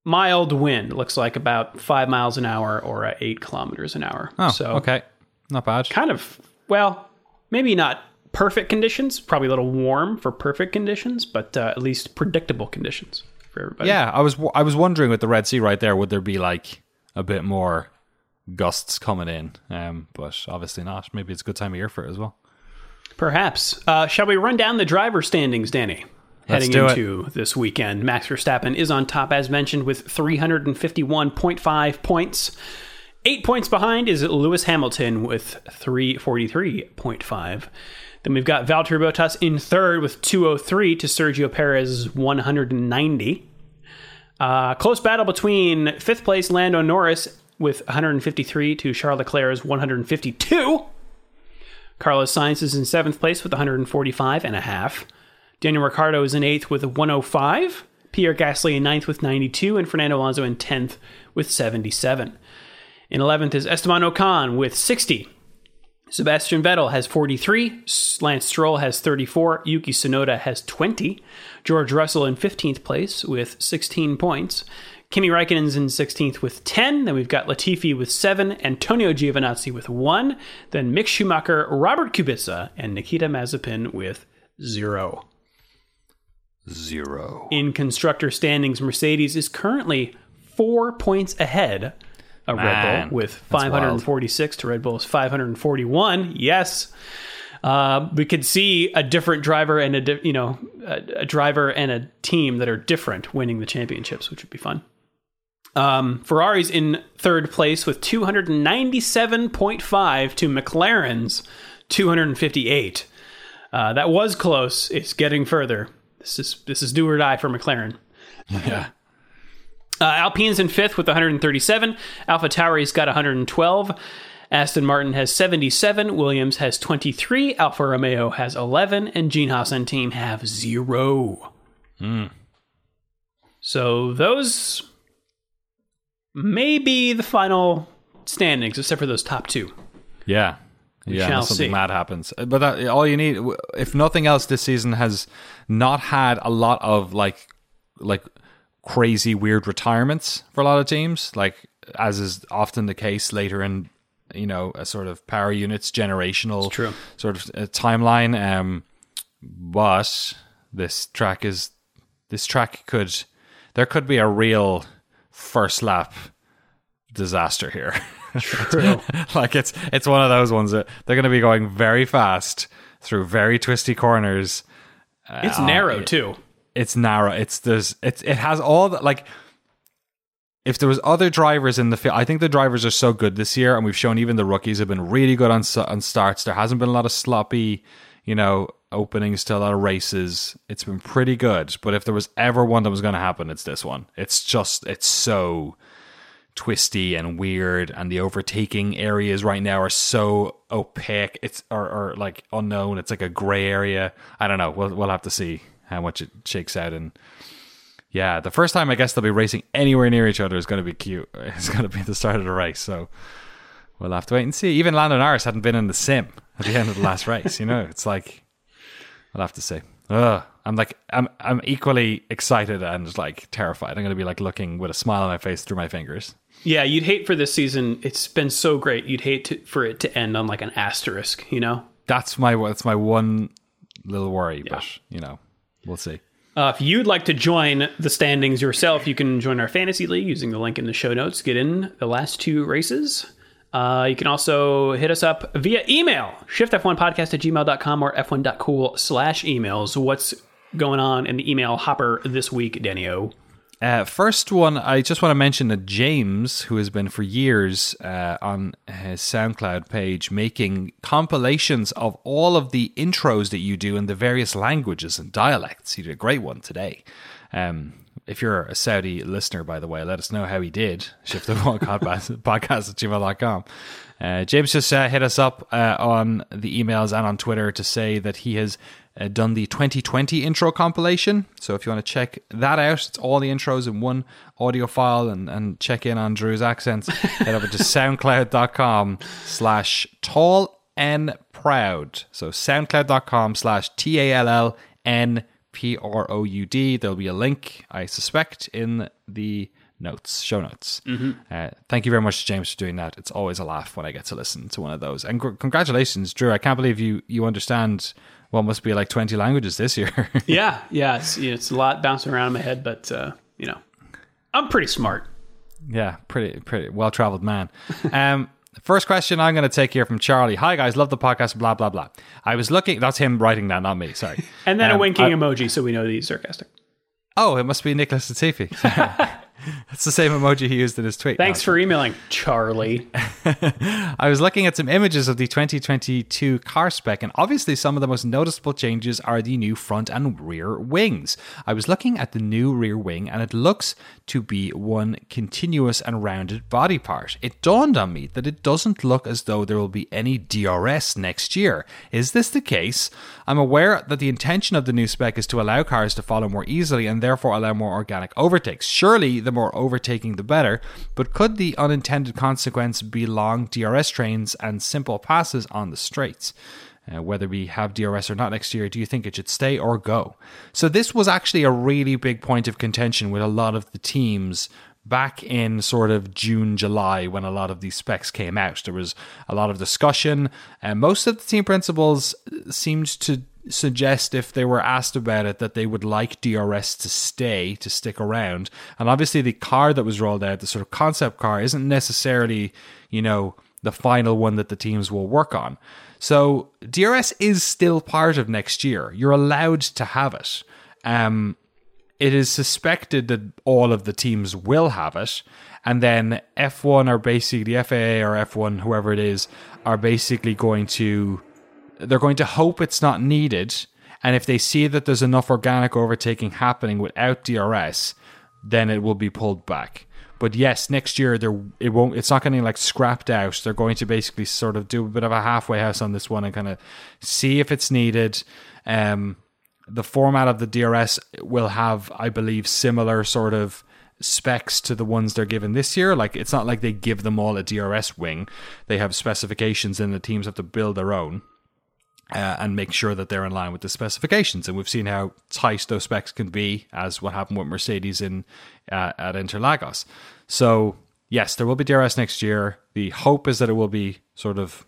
mild wind looks like about five miles an hour or uh, eight kilometers an hour. Oh, so okay. Not bad. kind of well, maybe not perfect conditions. Probably a little warm for perfect conditions, but uh, at least predictable conditions for everybody. Yeah, I was I was wondering with the Red Sea right there, would there be like a bit more gusts coming in? Um, but obviously not. Maybe it's a good time of year for it as well. Perhaps. Uh, shall we run down the driver standings, Danny? Heading do it. into this weekend, Max Verstappen is on top, as mentioned, with 351.5 points. Eight points behind is Lewis Hamilton with 343.5. Then we've got Valtteri Bottas in third with 203 to Sergio Perez's 190. Uh, close battle between fifth place Lando Norris with 153 to Charles Leclerc's 152. Carlos Sainz is in seventh place with 145 and a half. Daniel Ricciardo is in eighth with 105. Pierre Gasly in ninth with 92, and Fernando Alonso in 10th with 77. In 11th is Esteban Ocon with 60. Sebastian Vettel has 43. Lance Stroll has 34. Yuki Tsunoda has 20. George Russell in 15th place with 16 points. Kimi Räikkönen's in 16th with 10. Then we've got Latifi with 7. Antonio Giovinazzi with 1. Then Mick Schumacher, Robert Kubica, and Nikita Mazepin with 0. Zero. In constructor standings, Mercedes is currently four points ahead of Red Bull with that's 546 to Red Bull's 541. Yes. Uh, we could see a different driver and a di- you know a, a driver and a team that are different winning the championships, which would be fun. Um, Ferrari's in third place with 297.5 to McLaren's 258. Uh, that was close. It's getting further. This is this is do or die for McLaren. Yeah. Uh, Alpine's in fifth with 137. Alpha Tauri's got 112. Aston Martin has 77. Williams has 23. Alfa Romeo has 11. And Gene Haas and team have zero. So those maybe the final standings, except for those top two. Yeah. Yeah, shall something see. mad happens. But that, all you need, if nothing else, this season has not had a lot of like, like crazy weird retirements for a lot of teams. Like as is often the case later in, you know, a sort of power units generational sort of uh, timeline. Um, but this track is this track could there could be a real first lap disaster here. *laughs* True. *laughs* like it's it's one of those ones that they're going to be going very fast through very twisty corners. it's uh, narrow too. It's narrow. It's there's it's it has all the like. If there was other drivers in the field, I think the drivers are so good this year, and we've shown even the rookies have been really good on on starts. There hasn't been a lot of sloppy, you know, openings to a lot of races. It's been pretty good. But if there was ever one that was going to happen, it's this one. It's just it's so twisty and weird and the overtaking areas right now are so opaque it's or, or like unknown it's like a gray area i don't know we'll, we'll have to see how much it shakes out and yeah the first time i guess they'll be racing anywhere near each other is going to be cute *laughs* it's going to be the start of the race so we'll have to wait and see even lando norris hadn't been in the sim at the end of the last race you know it's like i'll have to say Ugh. I'm like I'm I'm equally excited and like terrified. I'm gonna be like looking with a smile on my face through my fingers. Yeah, you'd hate for this season. It's been so great. You'd hate to, for it to end on like an asterisk. You know. That's my that's my one little worry, but you know, we'll see. Uh, if you'd like to join the standings yourself, you can join our fantasy league using the link in the show notes. Get in the last two races. Uh, you can also hit us up via email, shiftf1podcast at gmail.com or f1.cool slash emails. What's going on in the email hopper this week, Danio? Uh, first one, I just want to mention that James, who has been for years uh, on his SoundCloud page making compilations of all of the intros that you do in the various languages and dialects. He did a great one today. Um, if you're a Saudi listener, by the way, let us know how he did. *laughs* Shift the podcast podcast at gmail.com. Uh, James just uh, hit us up uh, on the emails and on Twitter to say that he has uh, done the 2020 intro compilation. So if you want to check that out, it's all the intros in one audio file and, and check in on Drew's accents. *laughs* Head over to soundcloud.com slash tall and proud. So soundcloud.com slash T A L L N P R O U D. There'll be a link, I suspect, in the notes, show notes. Uh, thank you very much, James, for doing that. It's always a laugh when I get to listen to one of those. And gr- congratulations, Drew. I can't believe you you understand what must be like 20 languages this year. *laughs* Yeah, yeah, it's, it's a lot bouncing around in my head, but, uh, you know, I'm pretty smart. Yeah, pretty pretty well traveled man. *laughs* Um, first question I'm going to take here from Charlie. Hi guys, love the podcast. Blah blah blah. I was looking. That's him writing that, not me. Sorry. *laughs* And then a Um, winking I- emoji, so we know that he's sarcastic. oh, it must be Nicholas Latifi. *laughs* *laughs* It's the same emoji he used in his tweet. Thanks for emailing, Charlie. *laughs* I was looking at some images of the 2022 car spec, and obviously, some of the most noticeable changes are the new front and rear wings. I was looking at the new rear wing, and it looks to be one continuous and rounded body part. It dawned on me that it doesn't look as though there will be any DRS next year. Is this the case? I'm aware that the intention of the new spec is to allow cars to follow more easily and therefore allow more organic overtakes. Surely, the more overtaking, the better. But could the unintended consequence be long DRS trains and simple passes on the straights? Uh, whether we have DRS or not next year, do you think it should stay or go? So, this was actually a really big point of contention with a lot of the teams back in sort of June, July, when a lot of these specs came out. There was a lot of discussion, and most of the team principals seemed to suggest if they were asked about it that they would like DRS to stay, to stick around. And obviously, the car that was rolled out, the sort of concept car, isn't necessarily, you know, the final one that the teams will work on. So DRS is still part of next year. You're allowed to have it. Um, it is suspected that all of the teams will have it. And then F1 are basically, the FIA or F1, whoever it is, are basically going to, they're going to hope it's not needed. And if they see that there's enough organic overtaking happening without DRS, then it will be pulled back. But yes, next year there it won't. It's not getting like scrapped out. They're going to basically sort of do a bit of a halfway house on this one and kind of see if it's needed. Um, the format of the DRS will have, I believe, similar sort of specs to the ones they're given this year. Like it's not like they give them all a DRS wing. They have specifications, and the teams have to build their own. Uh, and make sure that they're in line with the specifications. And we've seen how tight those specs can be, as what happened with Mercedes in uh, at Interlagos. So yes, there will be DRS next year. The hope is that it will be sort of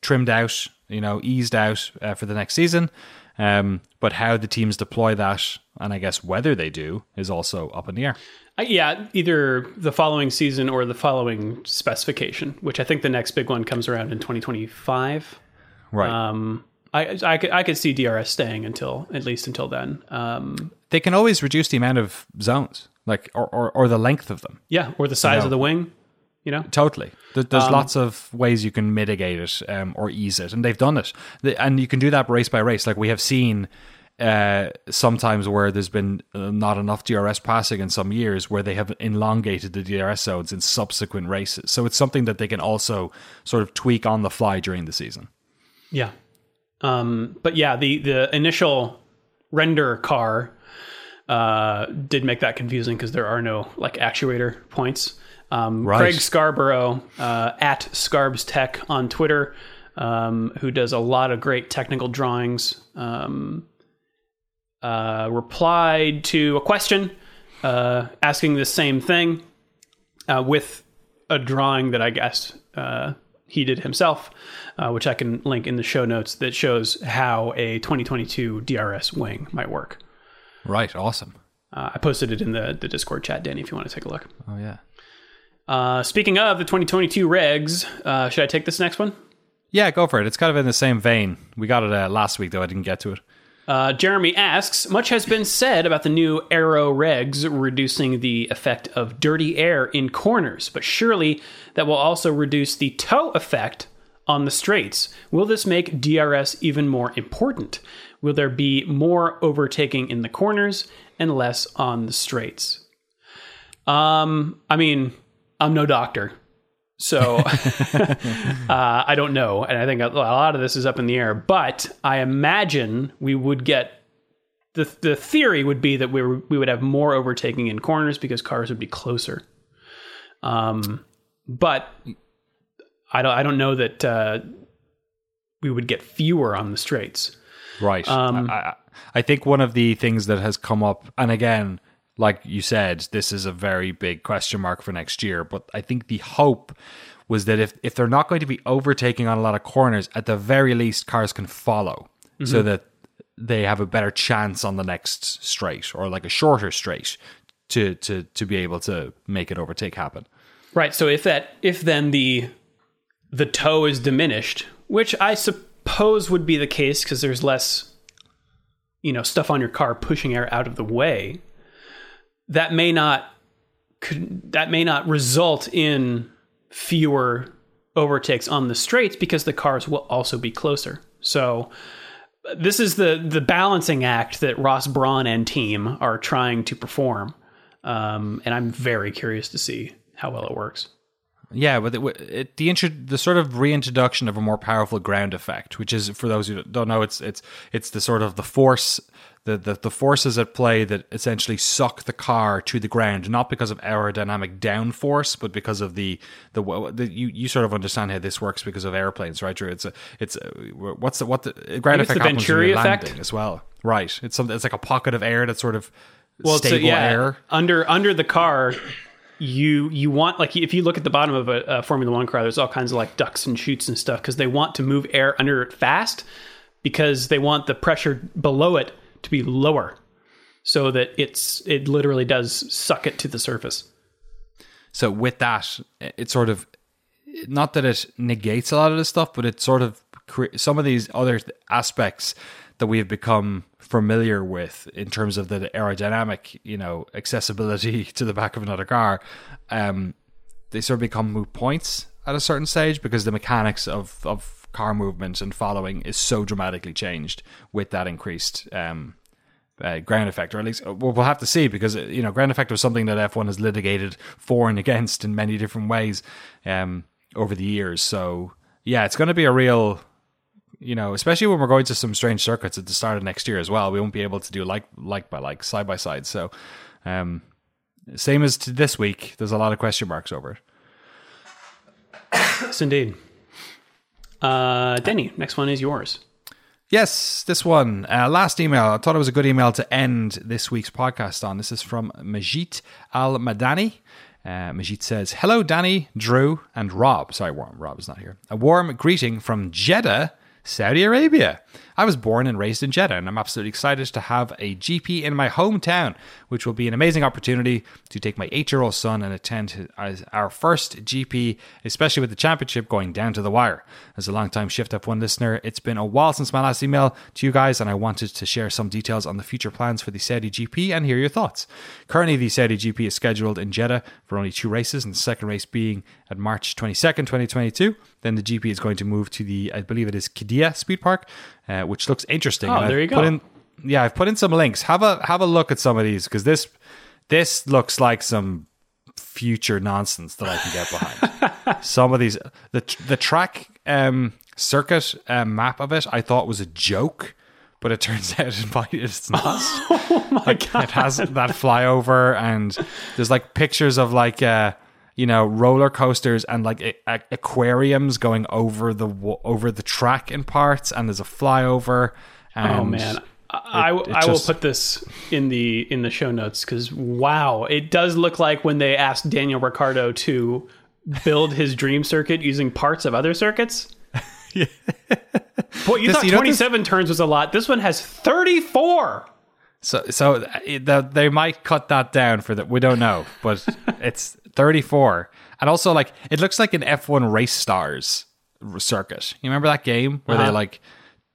trimmed out, you know, eased out uh, for the next season. Um, but how the teams deploy that, and I guess whether they do, is also up in the air. Uh, yeah, either the following season or the following specification, which I think the next big one comes around in 2025. Right. Um, I, I, could, I could see DRS staying until at least until then. Um, they can always reduce the amount of zones, like or, or, or the length of them. yeah, or the size know. of the wing. You know, Totally. There- There's lots of ways you can mitigate it um, or ease it, and they've done it. And you can do that race by race. Like we have seen uh, sometimes where there's been uh, not enough DRS passing in some years, where they have elongated the DRS zones in subsequent races. So it's something that they can also sort of tweak on the fly during the season. Yeah. Um, but yeah, the the initial render car uh, did make that confusing because there are no like actuator points. Um, Right. Craig Scarborough uh, at Scarbs Tech on Twitter, um, who does a lot of great technical drawings, um, uh, replied to a question uh, asking the same thing uh, with a drawing that I guess uh, he did himself, uh, which I can link in the show notes that shows how a 2022 DRS wing might work. Right. Awesome. Uh, I posted it in the, the Discord chat, Danny, if you want to take a look. Oh yeah. Uh, speaking of the 2022 regs, uh, should I take this next one? Yeah, go for it. It's kind of in the same vein. We got it uh, last week, though. I didn't get to it. Uh, Jeremy asks Much has been said about the new Aero regs reducing the effect of dirty air in corners, but surely that will also reduce the tow effect on the straights. Will this make DRS even more important? Will there be more overtaking in the corners and less on the straights? Um, I mean, I'm no doctor. So *laughs* uh, I don't know, and I think a lot of this is up in the air. But I imagine we would get the the theory would be that we were, we would have more overtaking in corners because cars would be closer. Um, but I don't I don't know that uh, we would get fewer on the straights. Right. I, I, I think one of the things that has come up, and again, like you said, this is a very big question mark for next year. But I think the hope was that if, if they're not going to be overtaking on a lot of corners, at the very least, cars can follow so mm-hmm. that they have a better chance on the next straight or like a shorter straight to, to, to be able to make it overtake happen. Right. So if that if then the the tow is diminished, which I suppose would be the case because there's less you know stuff on your car pushing air out of the way, that may not that may not result in fewer overtakes on the straights because the cars will also be closer. So this is the the balancing act that Ross Brawn and team are trying to perform, um, and I'm very curious to see how well it works. Yeah, but it, it, the intro, the sort of reintroduction of a more powerful ground effect, which is for those who don't know, it's it's it's the sort of the force, the, the the forces at play that essentially suck the car to the ground, not because of aerodynamic downforce, but because of the the, the you you sort of understand how this works because of airplanes, right? Drew? It's a it's a, what's the what the ground it's effect the happens when Venturi effect? as well, right? It's something it's like a pocket of air that's sort of Well, stable so yeah, air. under under the car, you you want like if you look at the bottom of a, a Formula One car, there's all kinds of like ducts and chutes and stuff because they want to move air under it fast because they want the pressure below it to be lower, so that it's it literally does suck it to the surface. So with that, it sort of not that it negates a lot of this stuff, but it sort of some of these other aspects that we have become familiar with in terms of the aerodynamic, you know, accessibility *laughs* to the back of another car. Um, they sort of become moot points at a certain stage because the mechanics of of car movement and following is so dramatically changed with that increased um, uh, ground effect, or at least well, we'll have to see because uh, you know ground effect was something that F1 has litigated for and against in many different ways um, over the years. So yeah, it's going to be a real, you know, especially when we're going to some strange circuits at the start of next year as well. We won't be able to do like like by like side by side. So um, same as to this week. There's a lot of question marks over it. Yes, indeed. Uh, Denny, next one is yours. Yes, this one. Uh, last email. I thought it was a good email to end this week's podcast on. This is from Majid Al Madani. Uh, Majid says, Hello, Danny, Drew, and Rob. Sorry. Rob is not here. A warm greeting from Jeddah, Saudi Arabia. I was born and raised in Jeddah, and I'm absolutely excited to have a GP in my hometown, which will be an amazing opportunity to take my eight year old son and attend our first GP, especially with the championship going down to the wire. As a long-time Shift F1 listener, it's been a while since my last email to you guys, and I wanted to share some details on the future plans for the Saudi GP and hear your thoughts. Currently, the Saudi GP is scheduled in Jeddah for only two races, and the second race being at March 22nd, 2022. Then the GP is going to move to the, I believe it is Qiddiya Yeah, speed Park, uh, which looks interesting. Oh, And I've there you go. in- yeah, I've put in some links. Have a have a look at some of these because this this looks like some future nonsense that I can get behind. *laughs* some of these the the track um, circuit um, map of it I thought was a joke, but it *laughs* turns out it's *laughs* not. Oh my god! It has that flyover, and there's like pictures of like uh, you know roller coasters and like a- a- aquariums going over the wa- over the track in parts, and there's a flyover. Oh, and Oh man, I, it I will put this in the in the show notes because wow, it does look like when they asked Daniel Ricciardo to build his dream circuit using parts of other circuits. *laughs* yeah. Boy, you This- thought you know what this- 27 turns was a lot. This one has 34. So, so it- they might cut that down for that. We don't know, but *laughs* it's 34, and also like it looks like an F1 race stars circuit. You remember that game where they Uh-huh. like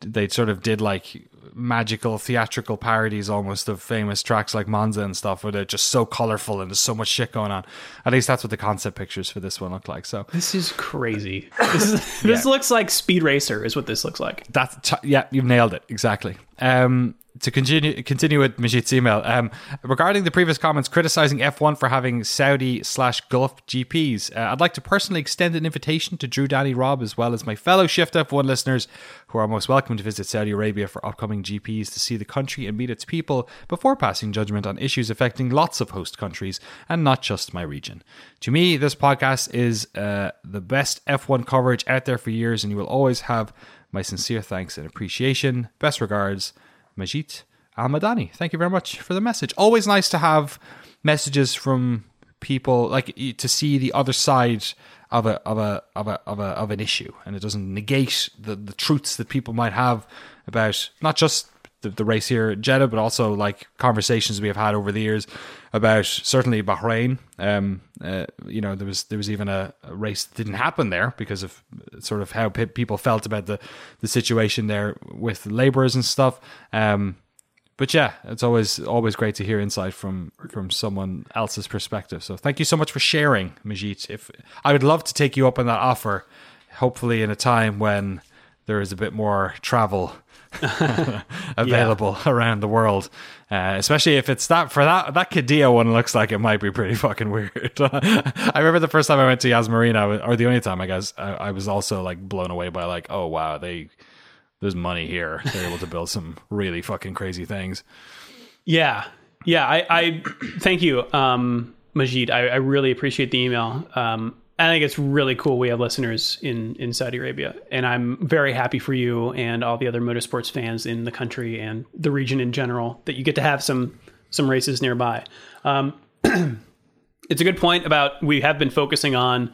they sort of did like magical theatrical parodies almost of famous tracks like Monza and stuff, where they're just so colorful and there's so much shit going on. At least that's what the concept pictures for this one look like. So This is crazy. *laughs* This, is, this looks like Speed Racer, is what this looks like. That's t- yeah, you've nailed it exactly. Um, to continue continue with Majid's email um, regarding the previous comments criticizing F1 for having Saudi slash Gulf GPs, uh, I'd like to personally extend an invitation to Drew, Danny, Rob, as well as my fellow Shift F1 listeners who are most welcome to visit Saudi Arabia for upcoming GPs to see the country and meet its people before passing judgment on issues affecting lots of host countries and not just my region. To me, this podcast is uh, the best F1 coverage out there for years, and you will always have my sincere thanks and appreciation. Best regards, Majid Al Madani. Thank you very much for the message. Always nice to have messages from people like to see the other side of a of a of a of a of an issue, and it doesn't negate the the truths that people might have about not just the, the race here at Jeddah, but also like conversations we have had over the years about certainly Bahrain. Um, uh, you know, there was there was even a, a race that didn't happen there because of sort of how pe- people felt about the the situation there with laborers and stuff. Um, but yeah, it's always always great to hear insight from from someone else's perspective. So thank you so much for sharing, Majid. If I would love to take you up on that offer, hopefully in a time when there is a bit more travel *laughs* *laughs* available around the world, uh, especially if it's that for that that Qiddiya one looks like it might be pretty fucking weird. *laughs* I remember the first time I went to Yas Marina, or the only time I guess I, I was also like blown away by like, oh wow, they there's money here. They're able to build some really fucking crazy things. Yeah. Yeah. I, I thank you, um, Majid. I, I really appreciate the email. Um, I think it's really cool we have listeners in, in Saudi Arabia. And I'm very happy for you and all the other motorsports fans in the country and the region in general that you get to have some some races nearby. Um, *clears throat* it's a good point about we have been focusing on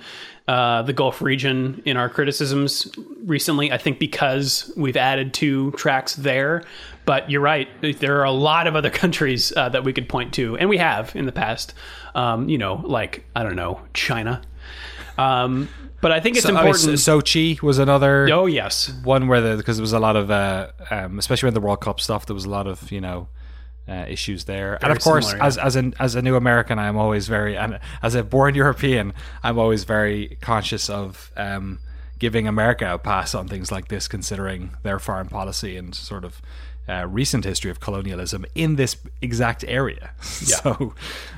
uh, the Gulf region in our criticisms recently. I think because we've added two tracks there, but you're right. There are a lot of other *laughs* countries uh, that we could point to, and we have in the past. Um, you know, like I don't know, China. Um, but I think it's So- I mean, important. Sochi was another oh yes, one where the because there was a lot of uh, um, especially when the World Cup stuff, there was a lot of you know. Uh, issues there, and of course, similar, yeah. as as an as a new American, I'm always very, and as a born *laughs* European, I'm always very conscious of um, giving America a pass on things like this, considering their foreign policy and sort of uh, recent history of colonialism in this exact area. *laughs* So,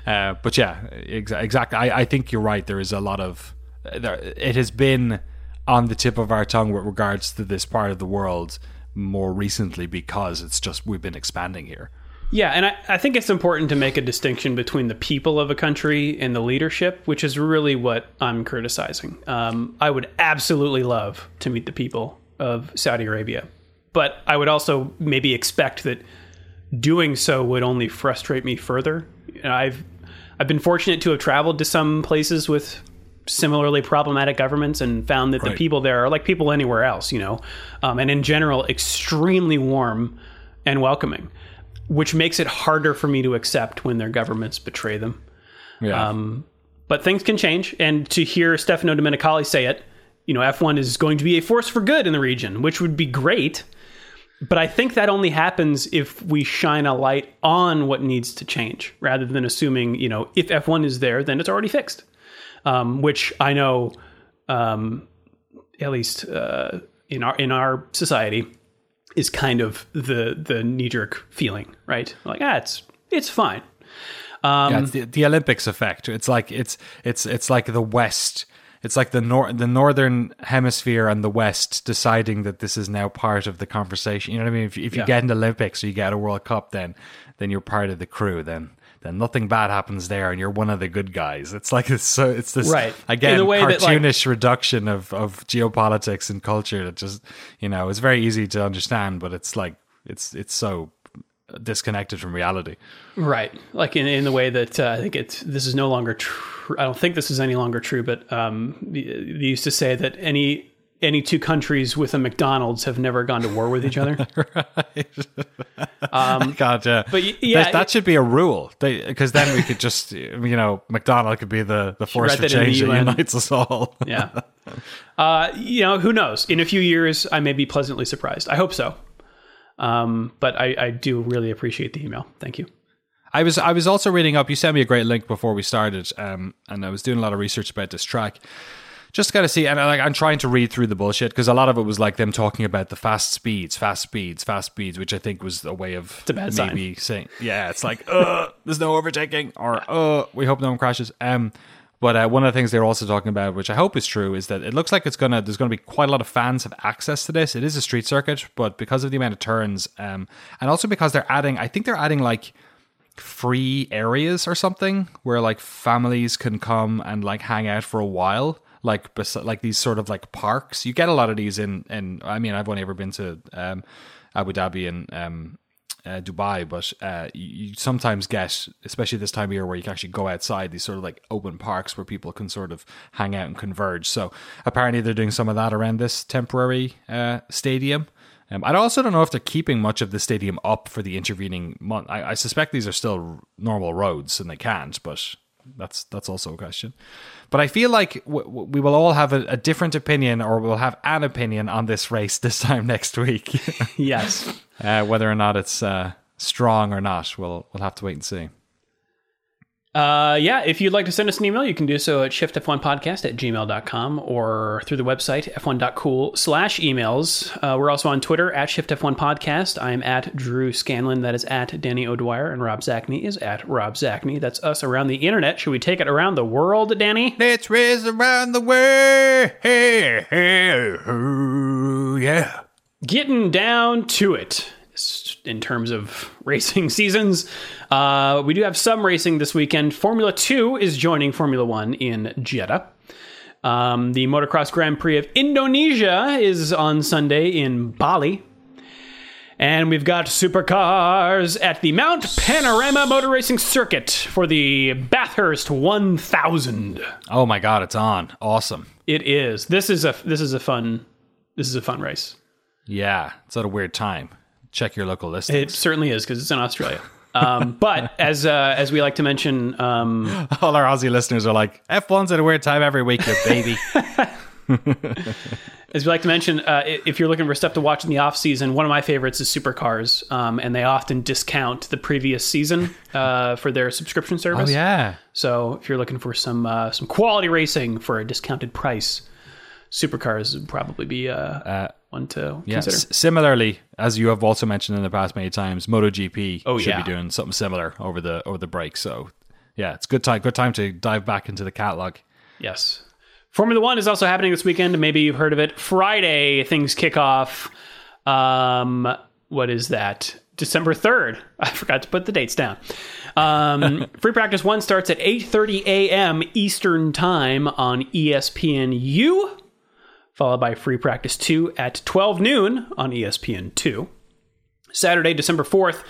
uh, but yeah, exa- exactly. I, I think you're right. There is a lot of there, it has been on the tip of our tongue with regards to this part of the world more recently because it's just we've been expanding here. Yeah, and I, I think it's important to make a distinction between the people of a country and the leadership, which is really what I'm criticizing. Um, I would absolutely love to meet the people of Saudi Arabia, but I would also maybe expect that doing so would only frustrate me further. You know, I've I've been fortunate to have traveled to some places with similarly problematic governments and found that the people there are like people anywhere else, you know, um, and in general extremely warm and welcoming, which makes it harder for me to accept when their governments betray them. Yeah. Um, but things can change, and to hear Stefano Domenicali say it, you know, F1 is going to be a force for good in the region, which would be great. But I think that only happens if we shine a light on what needs to change, rather than assuming, you know, if F1 is there, then it's already fixed. Um, which I know, um, at least uh, in our in our society, is kind of the the knee jerk feeling, right? Like, ah, it's it's fine. Um, yeah, it's the, the Olympics effect. It's like it's it's it's like the West. It's like the nor- the northern hemisphere and the West deciding that this is now part of the conversation. You know what I mean? If, if you Yeah. get an Olympics or you get a World Cup, then then you're part of the crew. Then then nothing bad happens there, and you're one of the good guys. It's like it's so it's this Right. again In the way that, like- cartoonish reduction of of geopolitics and culture that just you know it's very easy to understand, but it's like it's it's so disconnected from reality. Right, like in in the way that uh, I think it's this is no longer true. I don't think this is any longer true, but um, they used to say that any any two countries with a McDonald's have never gone to war with each other. *laughs* *laughs* God, yeah. But y- yeah, that, that it- should be a rule because then we could just, you know, McDonald could be the, the force for that change that unites us all. *laughs* yeah. Uh, you know, who knows? In a few years, I may be pleasantly surprised. I hope so. Um, but I, I do really appreciate the email. Thank you. I was I was also reading up. You sent me a great link before we started, um, and I was doing a lot of research about this track. Just to kind of see, and I, like I'm trying to read through the bullshit because a lot of it was like them talking about the fast speeds, fast speeds, fast speeds, which I think was a way of a bad sign. maybe saying, yeah, it's like, uh, there's no overtaking, or uh, we hope no one crashes. Um, but uh, one of the things they're also talking about, which I hope is true, is that it looks like it's gonna there's gonna be quite a lot of fans have access to this. It is a street circuit, but because of the amount of turns, um, and also because they're adding, I think they're adding like free areas or something where like families can come and like hang out for a while like bes- like these sort of like parks you get a lot of these in in i mean i've only ever been to um abu dhabi and um uh, Dubai, but uh, you, you sometimes get, especially this time of year, where you can actually go outside these sort of like open parks where people can sort of hang out and converge. So apparently they're doing some of that around this temporary uh, stadium. Um, I also don't know if they're keeping much of the stadium up for the intervening month. I, I suspect these are still normal roads and they can't, but that's that's also a question. But I feel like w- w- we will all have a, a different opinion, or we'll have an opinion on this race this time next week. *laughs* Yes. uh, whether or not it's uh, strong or not, we'll we'll have to wait and see. Uh, yeah, if you'd like to send us an email, you can do so at shiftf1podcast at gmail.com or through the website f1.cool slash emails. Uh, we're also on Twitter at shiftf1podcast. I'm at Drew Scanlon. That is at Danny O'Dwyer. And Rob Zacny is at Rob Zacny. That's us around the internet. Should we take it around the world, Danny? Let's race around the world. Hey, hey, oh, yeah. Getting down to it in terms of *laughs* racing seasons. Uh, we do have some racing this weekend. Formula 2 is joining Formula 1 in Jeddah. Um, the Motocross Grand Prix of Indonesia is on Sunday in Bali. And we've got supercars at the Mount Panorama Motor Racing Circuit for the Bathurst 1000. Oh my god, it's on. Awesome. It is. This is a this is a fun this is a fun race. Yeah, it's at a weird time. Check your local listings. It certainly is because it's in Australia. Um, *laughs* but as uh, as we like to mention, um, *laughs* All our Aussie listeners are like, F1's at a weird time every week, you baby. *laughs* as we like to mention, uh, if you're looking for stuff to watch in the off season, one of my favorites is Supercars, um, and they often discount the previous season uh, for their subscription service. oh, yeah. So if you're looking for some uh, some quality racing for a discounted price, Supercars would probably be uh, one to Yeah. consider. S- similarly, as you have also mentioned in the past many times, MotoGP Oh, should yeah. be doing something similar over the over the break. So, yeah, it's good time. Good time to dive back into the catalog. Yes. Formula One is also happening this weekend. Maybe you've heard of it. Friday, things kick off. Um, what is that? December 3rd. *laughs* I forgot to put the dates down. Um, *laughs* free practice 1 starts at 8:30 a.m. Eastern Time on E ESPNU, followed by free practice 2 at 12 noon on E ESPN2. Saturday, December 4th,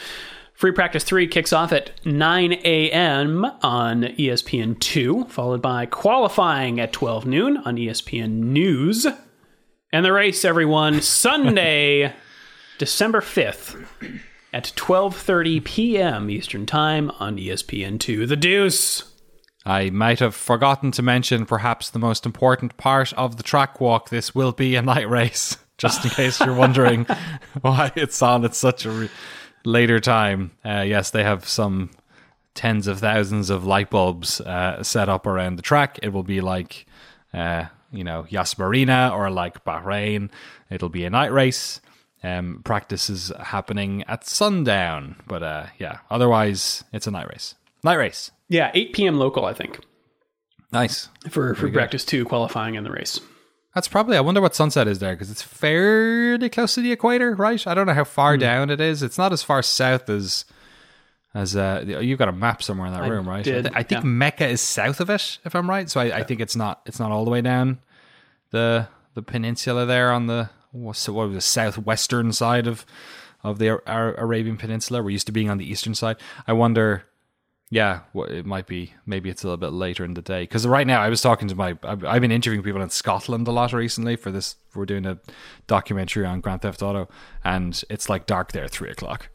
free practice 3 kicks off at 9 a.m. on E ESPN2, followed by qualifying at 12 noon on ESPN News. And the race, everyone, *laughs* Sunday, December 5th at 12:30 p.m. Eastern Time on E ESPN2. The Deuce. I might have forgotten to mention perhaps the most important part of the track walk. This will be a night race, *laughs* just in case you're wondering *laughs* why it's on at such a re- later time. Uh, yes, they have some tens of thousands of light bulbs uh, set up around the track. It will be like, uh, you know, Yas Marina or like Bahrain. It'll be a night race. Um, practice is happening at sundown, but uh, yeah, otherwise it's a night race. Night race. Yeah, 8 p.m. local, I think, Nice. for free practice 2 qualifying in the race. That's probably. I wonder what sunset is there because it's fairly close to the equator, right? I don't know how far Hmm. down it is. It's not as far south as as uh, you've got a map somewhere in that room, right? did, I, thi- I think yeah. Mecca is south of it, if I'm right. So I, I think it's not. It's not all the way down the the peninsula there on the what's the, what was the southwestern side of of the Ar- Arabian Peninsula. We're used to being on the eastern side. I wonder yeah, well, it might be. Maybe it's a little bit later in the day. Because right now, I was talking to my. I've, I've been interviewing people in Scotland a lot recently for this. We're doing a documentary on Grand Theft Auto, and it's like dark there at three o'clock.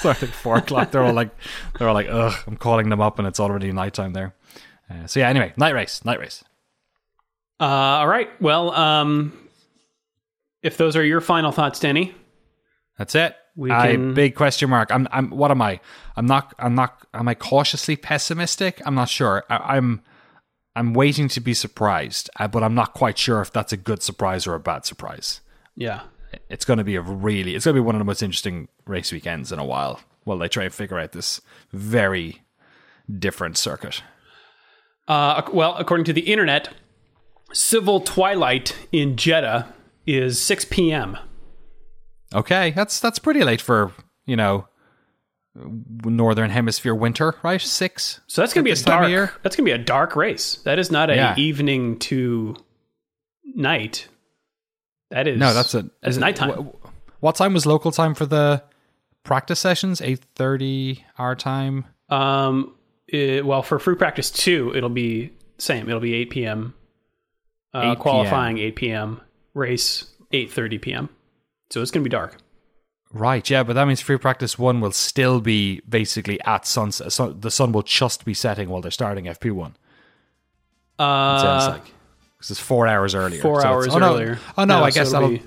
so I think four o'clock. They're all like, they're all like, ugh. I'm calling them up, and it's already nighttime there. Uh, so yeah. Anyway, night race. Night race. Uh, all right. Well, um, if those are your final thoughts, Denny, That's it. We I can- big question mark. I'm. I'm. What am I? I'm not. I'm not. Am I cautiously pessimistic? I'm not sure. I, I'm. I'm waiting to be surprised, uh, but I'm not quite sure if that's a good surprise or a bad surprise. yeah. It's going to be a really. It's going to be one of the most interesting race weekends in a while. While they try and figure out this very different circuit. Uh, well, according to the internet, civil twilight in Jeddah is 6 p.m. Okay, that's that's pretty late for you know northern hemisphere winter, right? Six. So that's gonna be a dark. year? That's gonna be a dark race. That is not a Yeah. evening to night. That is No, that's a That's is nighttime. wh- What time was local time for the practice sessions? Eight thirty our time. Um, it- well, for free practice two, it'll be same. It'll be 8 p.m. Uh, 8 p.m.. qualifying 8 p.m. Race 8:30 p.m. So it's gonna be dark. Right, yeah, but that means free practice one will still be basically at sunset. So the sun will just be setting while they're starting FP one. Uh, Sounds like because it's four hours earlier. four So hours oh, no. earlier. Oh no, No, I guess it'll that'll be-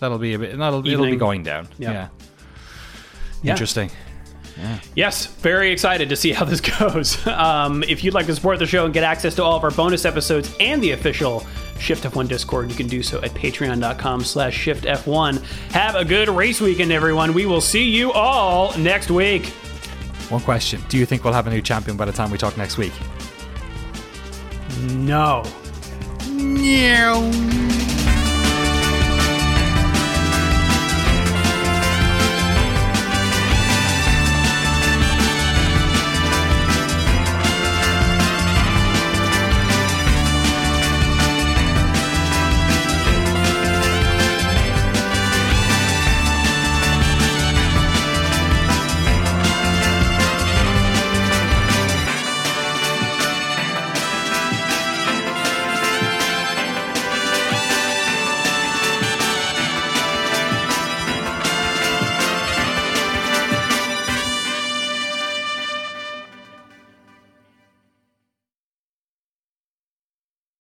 that'll be a bit. That'll it'll be going down. Yeah. Yeah. Yeah. Interesting. Yes, very excited to see how this *laughs* goes. Um, if you'd like to support the show and get access to all of our bonus episodes and the official Shift F1 Discord, you can do so at patreon.com slash shift F1. Have a good race weekend, everyone. We will see you all next week. One question: Do you think we'll have a new champion by the time we talk next week? No. No.